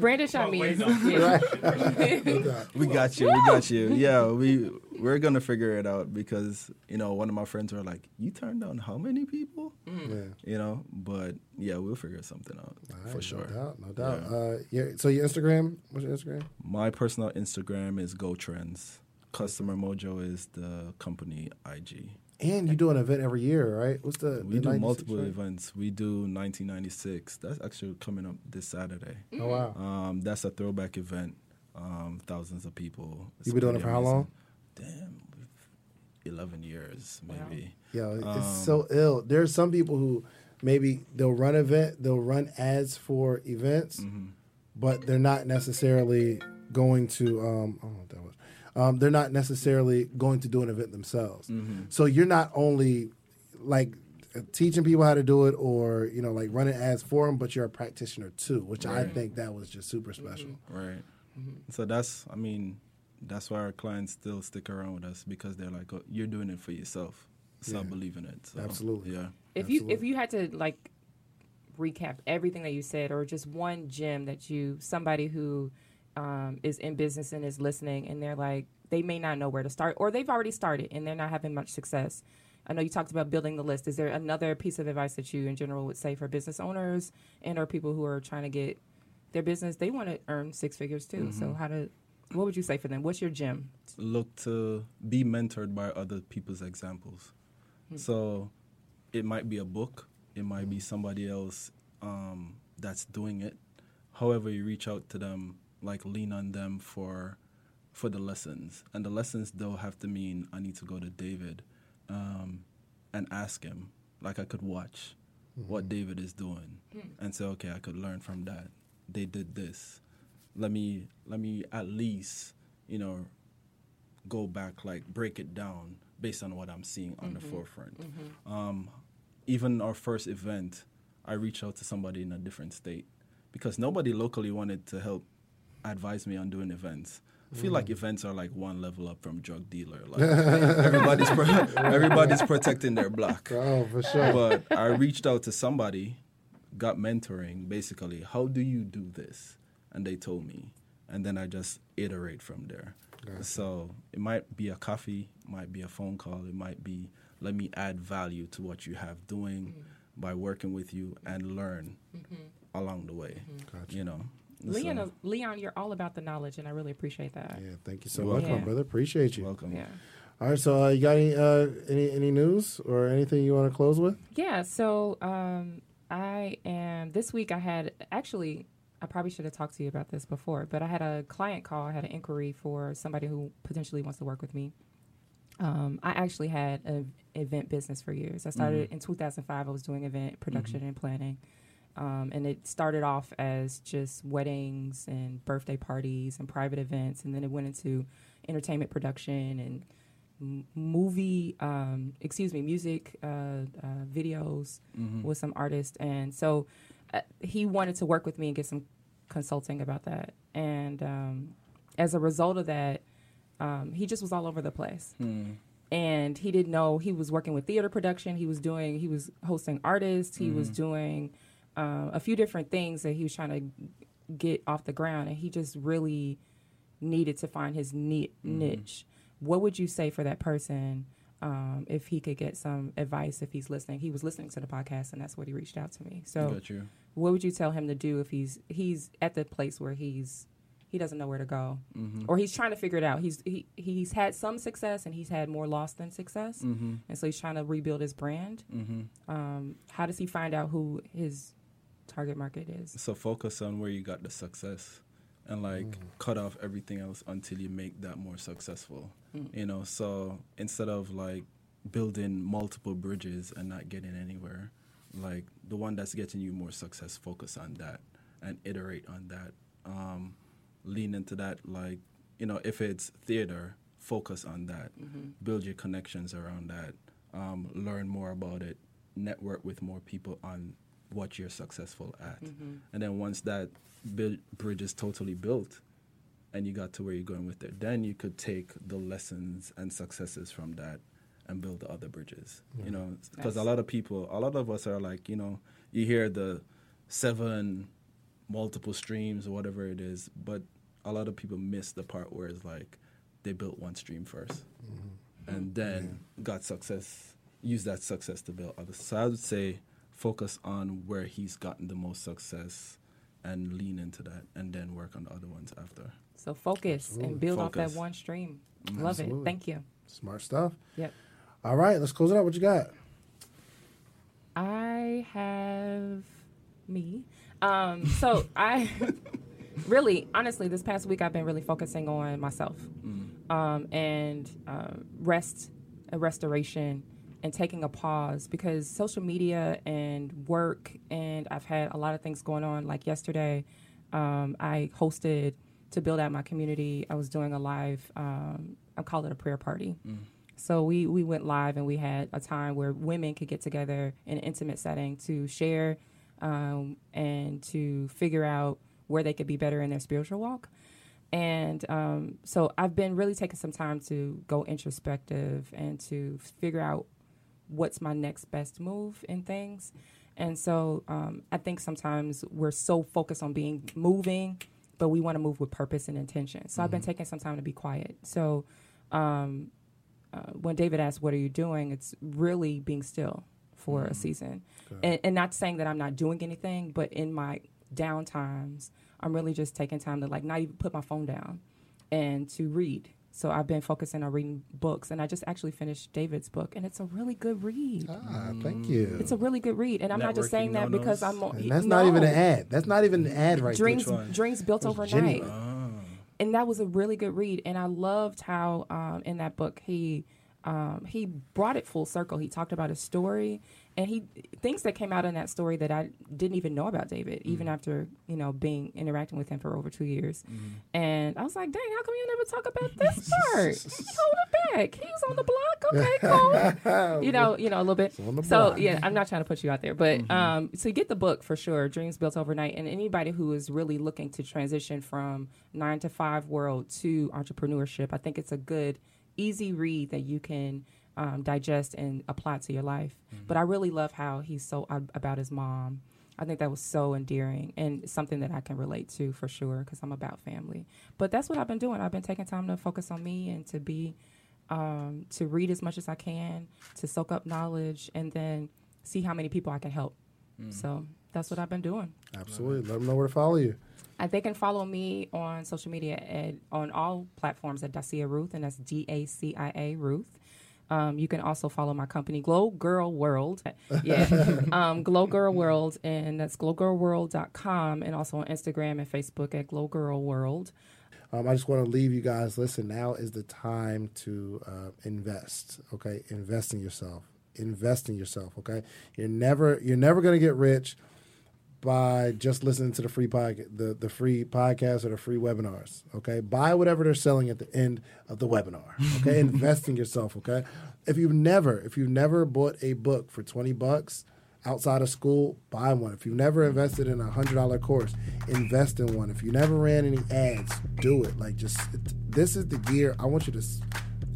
Brandon shot me. (laughs) We got you. We got you. Yeah, we we're gonna figure it out because you know one of my friends were like, "You turned down how many people?" Yeah. You know, but yeah, we'll figure something out All for sure. No doubt, no doubt. Uh, yeah. So your Instagram? What's your Instagram? My personal Instagram is Go Trends. Customer Mojo is the company IG. And you do an event every year, right? What's the? We the do 96, multiple right? events. We do 1996. That's actually coming up this Saturday. Oh wow. Um, that's a throwback event. Um, thousands of people. It's You been doing it for how long? Damn, eleven years maybe. Yeah, it's Um, so ill. There are some people who maybe they'll run event, they'll run ads for events, Mm-hmm. but they're not necessarily going to. Um, I don't know what that was. Um, they're not necessarily going to do an event themselves. Mm-hmm. So you're not only like teaching people how to do it, or you know, like running ads for them, but you're a practitioner too, which I think that was just super special. Right. So that's, I mean, that's why our clients still stick around with us because they're like, oh, you're doing it for yourself. So Yeah. believe in it. So, Absolutely. Yeah. If you if you had to like recap everything that you said, or just one gem that you somebody who um, is in business and is listening, and they're like they may not know where to start, or they've already started and they're not having much success. I know you talked about building the list. Is there another piece of advice that you, in general, would say for business owners and or people who are trying to get their business? They want to earn six figures too. So how to what would you say for them? What's your gem? look to be mentored by other people's examples. So it might be a book, it might be somebody else um, that's doing it. However, you reach out to them, like lean on them for for the lessons, and the lessons don't have to mean I need to go to David um, and ask him. Like I could watch what David is doing and say, okay, I could learn from that. They did this. Let me let me at least you know go back, like break it down based on what I'm seeing on the forefront. Um, even our first event, I reached out to somebody in a different state because nobody locally wanted to help advise me on doing events. I feel like mm. events are like one level up from drug dealer. Like (laughs) everybody's pro- (laughs) everybody's protecting their block. (laughs) Oh, for sure. But I reached out to somebody, got mentoring. Basically, how do you do this? And they told me, and then I just iterate from there. So it might be a coffee, might be a phone call, it might be let me add value to what you have doing mm. by working with you and learn mm-hmm. along the way. Mm-hmm. You know. Leon, So, Leon, you're all about the knowledge, and I really appreciate that. yeah, thank you so You're much, my brother. Appreciate you. welcome. Yeah. All right, so uh, you got any uh, any any news or anything you want to close with? Yeah, so um, I am this week. I had actually, I probably should have talked to you about this before, but I had a client call. I had an inquiry for somebody who potentially wants to work with me. Um, I actually had an event business for years. I started in 2005. I was doing event production and planning. Um, and it started off as just weddings and birthday parties and private events, and then it went into entertainment production and m- movie, um, excuse me, music uh, uh, videos with some artists. And so uh, he wanted to work with me and get some consulting about that. And um, as a result of that, um, he just was all over the place. And he didn't know he was working with theater production. He was doing he was hosting artists. He was doing uh, a few different things that he was trying to get off the ground and he just really needed to find his ni- niche. What would you say for that person um, if he could get some advice if he's listening? He was listening to the podcast and that's what he reached out to me. So Got you. what would you tell him to do if he's he's at the place where he's he doesn't know where to go? Or he's trying to figure it out. He's he, he's had some success and he's had more loss than success. And so he's trying to rebuild his brand. Um, how does he find out who his target market is So focus on where you got the success and like cut off everything else until you make that more successful. You know, so instead of like building multiple bridges and not getting anywhere, like the one that's getting you more success, focus on that and iterate on that. Um, lean into that like, you know, if it's theater, focus on that. Build your connections around that. Um, learn more about it. Network with more people on what you're successful at. Mm-hmm. And then once that build, bridge is totally built and you got to where you're going with it, then you could take the lessons and successes from that and build the other bridges. You know, because a lot of people, a lot of us are like, you know, you hear the seven multiple streams or whatever it is, but a lot of people miss the part where it's like they built one stream 1st mm-hmm. and then got success, use that success to build others. So I would say focus on where he's gotten the most success and lean into that and then work on the other ones after. so focus and build off that one stream love it thank you Smart stuff. yep All right, let's close it out. What you got? I have me. Um, so (laughs) I really, honestly, this past week I've been really focusing on myself um, and uh, rest, a restoration, and taking a pause because social media and work, and I've had a lot of things going on. Like yesterday, um, I hosted to build out my community. I was doing a live, um, I call it a prayer party. So we, we went live and we had a time where women could get together in an intimate setting to share um, and to figure out where they could be better in their spiritual walk. And um, so I've been really taking some time to go introspective and to figure out what's my next best move in things. And so um, I think sometimes we're so focused on being moving, but we want to move with purpose and intention. So I've been taking some time to be quiet. So um, uh, when David asked, "What are you doing?" It's really being still for a season, and, and not saying that I'm not doing anything, but in my down times, I'm really just taking time to like not even put my phone down and to read. So I've been focusing on reading books, and I just actually finished David's book, and it's a really good read. Ah, thank you. It's a really good read, and I'm not just Networking saying that because. I'm. on- and that's not even an ad. That's not even an ad right Dreams, there. dreams built overnight genuine. and that was a really good read and i loved how um, in that book he um, he brought it full circle. He talked about his story and he things that came out in that story that I didn't even know about David, even Mm-hmm. after you know being interacting with him for over two years. Mm-hmm. And I was like, dang, how come you never talk about this (laughs) part? Hold it back. He was on the block. (laughs) Okay, cool. (laughs) you know, you know a little bit. So yeah, I'm not trying to put you out there, but um, so get the book for sure, Dreams Built Overnight, and anybody who is really looking to transition from nine to five world to entrepreneurship, I think it's a good, easy read that you can um, digest and apply to your life. But I really love how he's so ab- about his mom. I think that was so endearing and something that I can relate to for sure because I'm about family. But that's what I've been doing. I've been taking time to focus on me and to be um, to read as much as I can, to soak up knowledge, and then see how many people I can help. So that's what I've been doing. Absolutely. Let them know where to follow you. Uh, they can follow me on social media at, on all platforms at Dacia Ruth, and that's D A C I A Ruth. Um, you can also follow my company, Glow Girl World. (laughs) Yeah, um, Glow Girl World, and that's glowgirlworld.com, and also on Instagram and Facebook at Glow Girl World. Um, I just want to leave you guys. Listen, now is the time to uh, invest. Okay, invest in yourself. Invest in yourself. Okay, you're never you're never going to get rich by just listening to the free podcast, the the free podcast or the free webinars. Okay, buy whatever they're selling at the end of the webinar. Okay, (laughs) invest in yourself. Okay, if you've never if you've never bought a book for twenty bucks outside of school, buy one. If you've never invested in a hundred dollar course, invest in one. If you never ran any ads, do it. Like just this is the gear. I want you to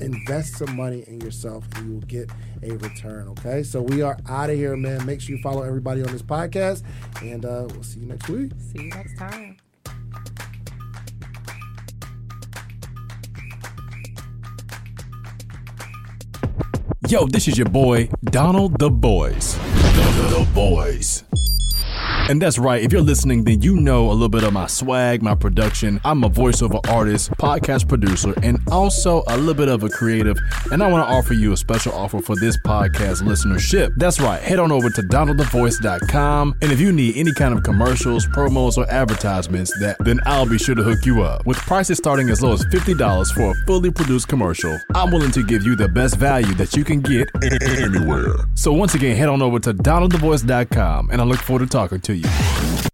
invest some money in yourself and you will get a return. Okay. So we are out of here, man. Make sure you follow everybody on this podcast and uh, we'll see you next week. See you next time. Yo, this is your boy, Donald the Voice. The, the Voice. And that's right, if you're listening, then you know a little bit of my swag, my production. I'm a voiceover artist, podcast producer, and also a little bit of a creative. And I want to offer you a special offer for this podcast listenership. That's right, head on over to donaldthevoice.com. And if you need any kind of commercials, promos, or advertisements, that then I'll be sure to hook you up. With prices starting as low as $50 for a fully produced commercial, I'm willing to give you the best value that you can get anywhere. So once again, head on over to donaldthevoice.com, and I look forward to talking to you.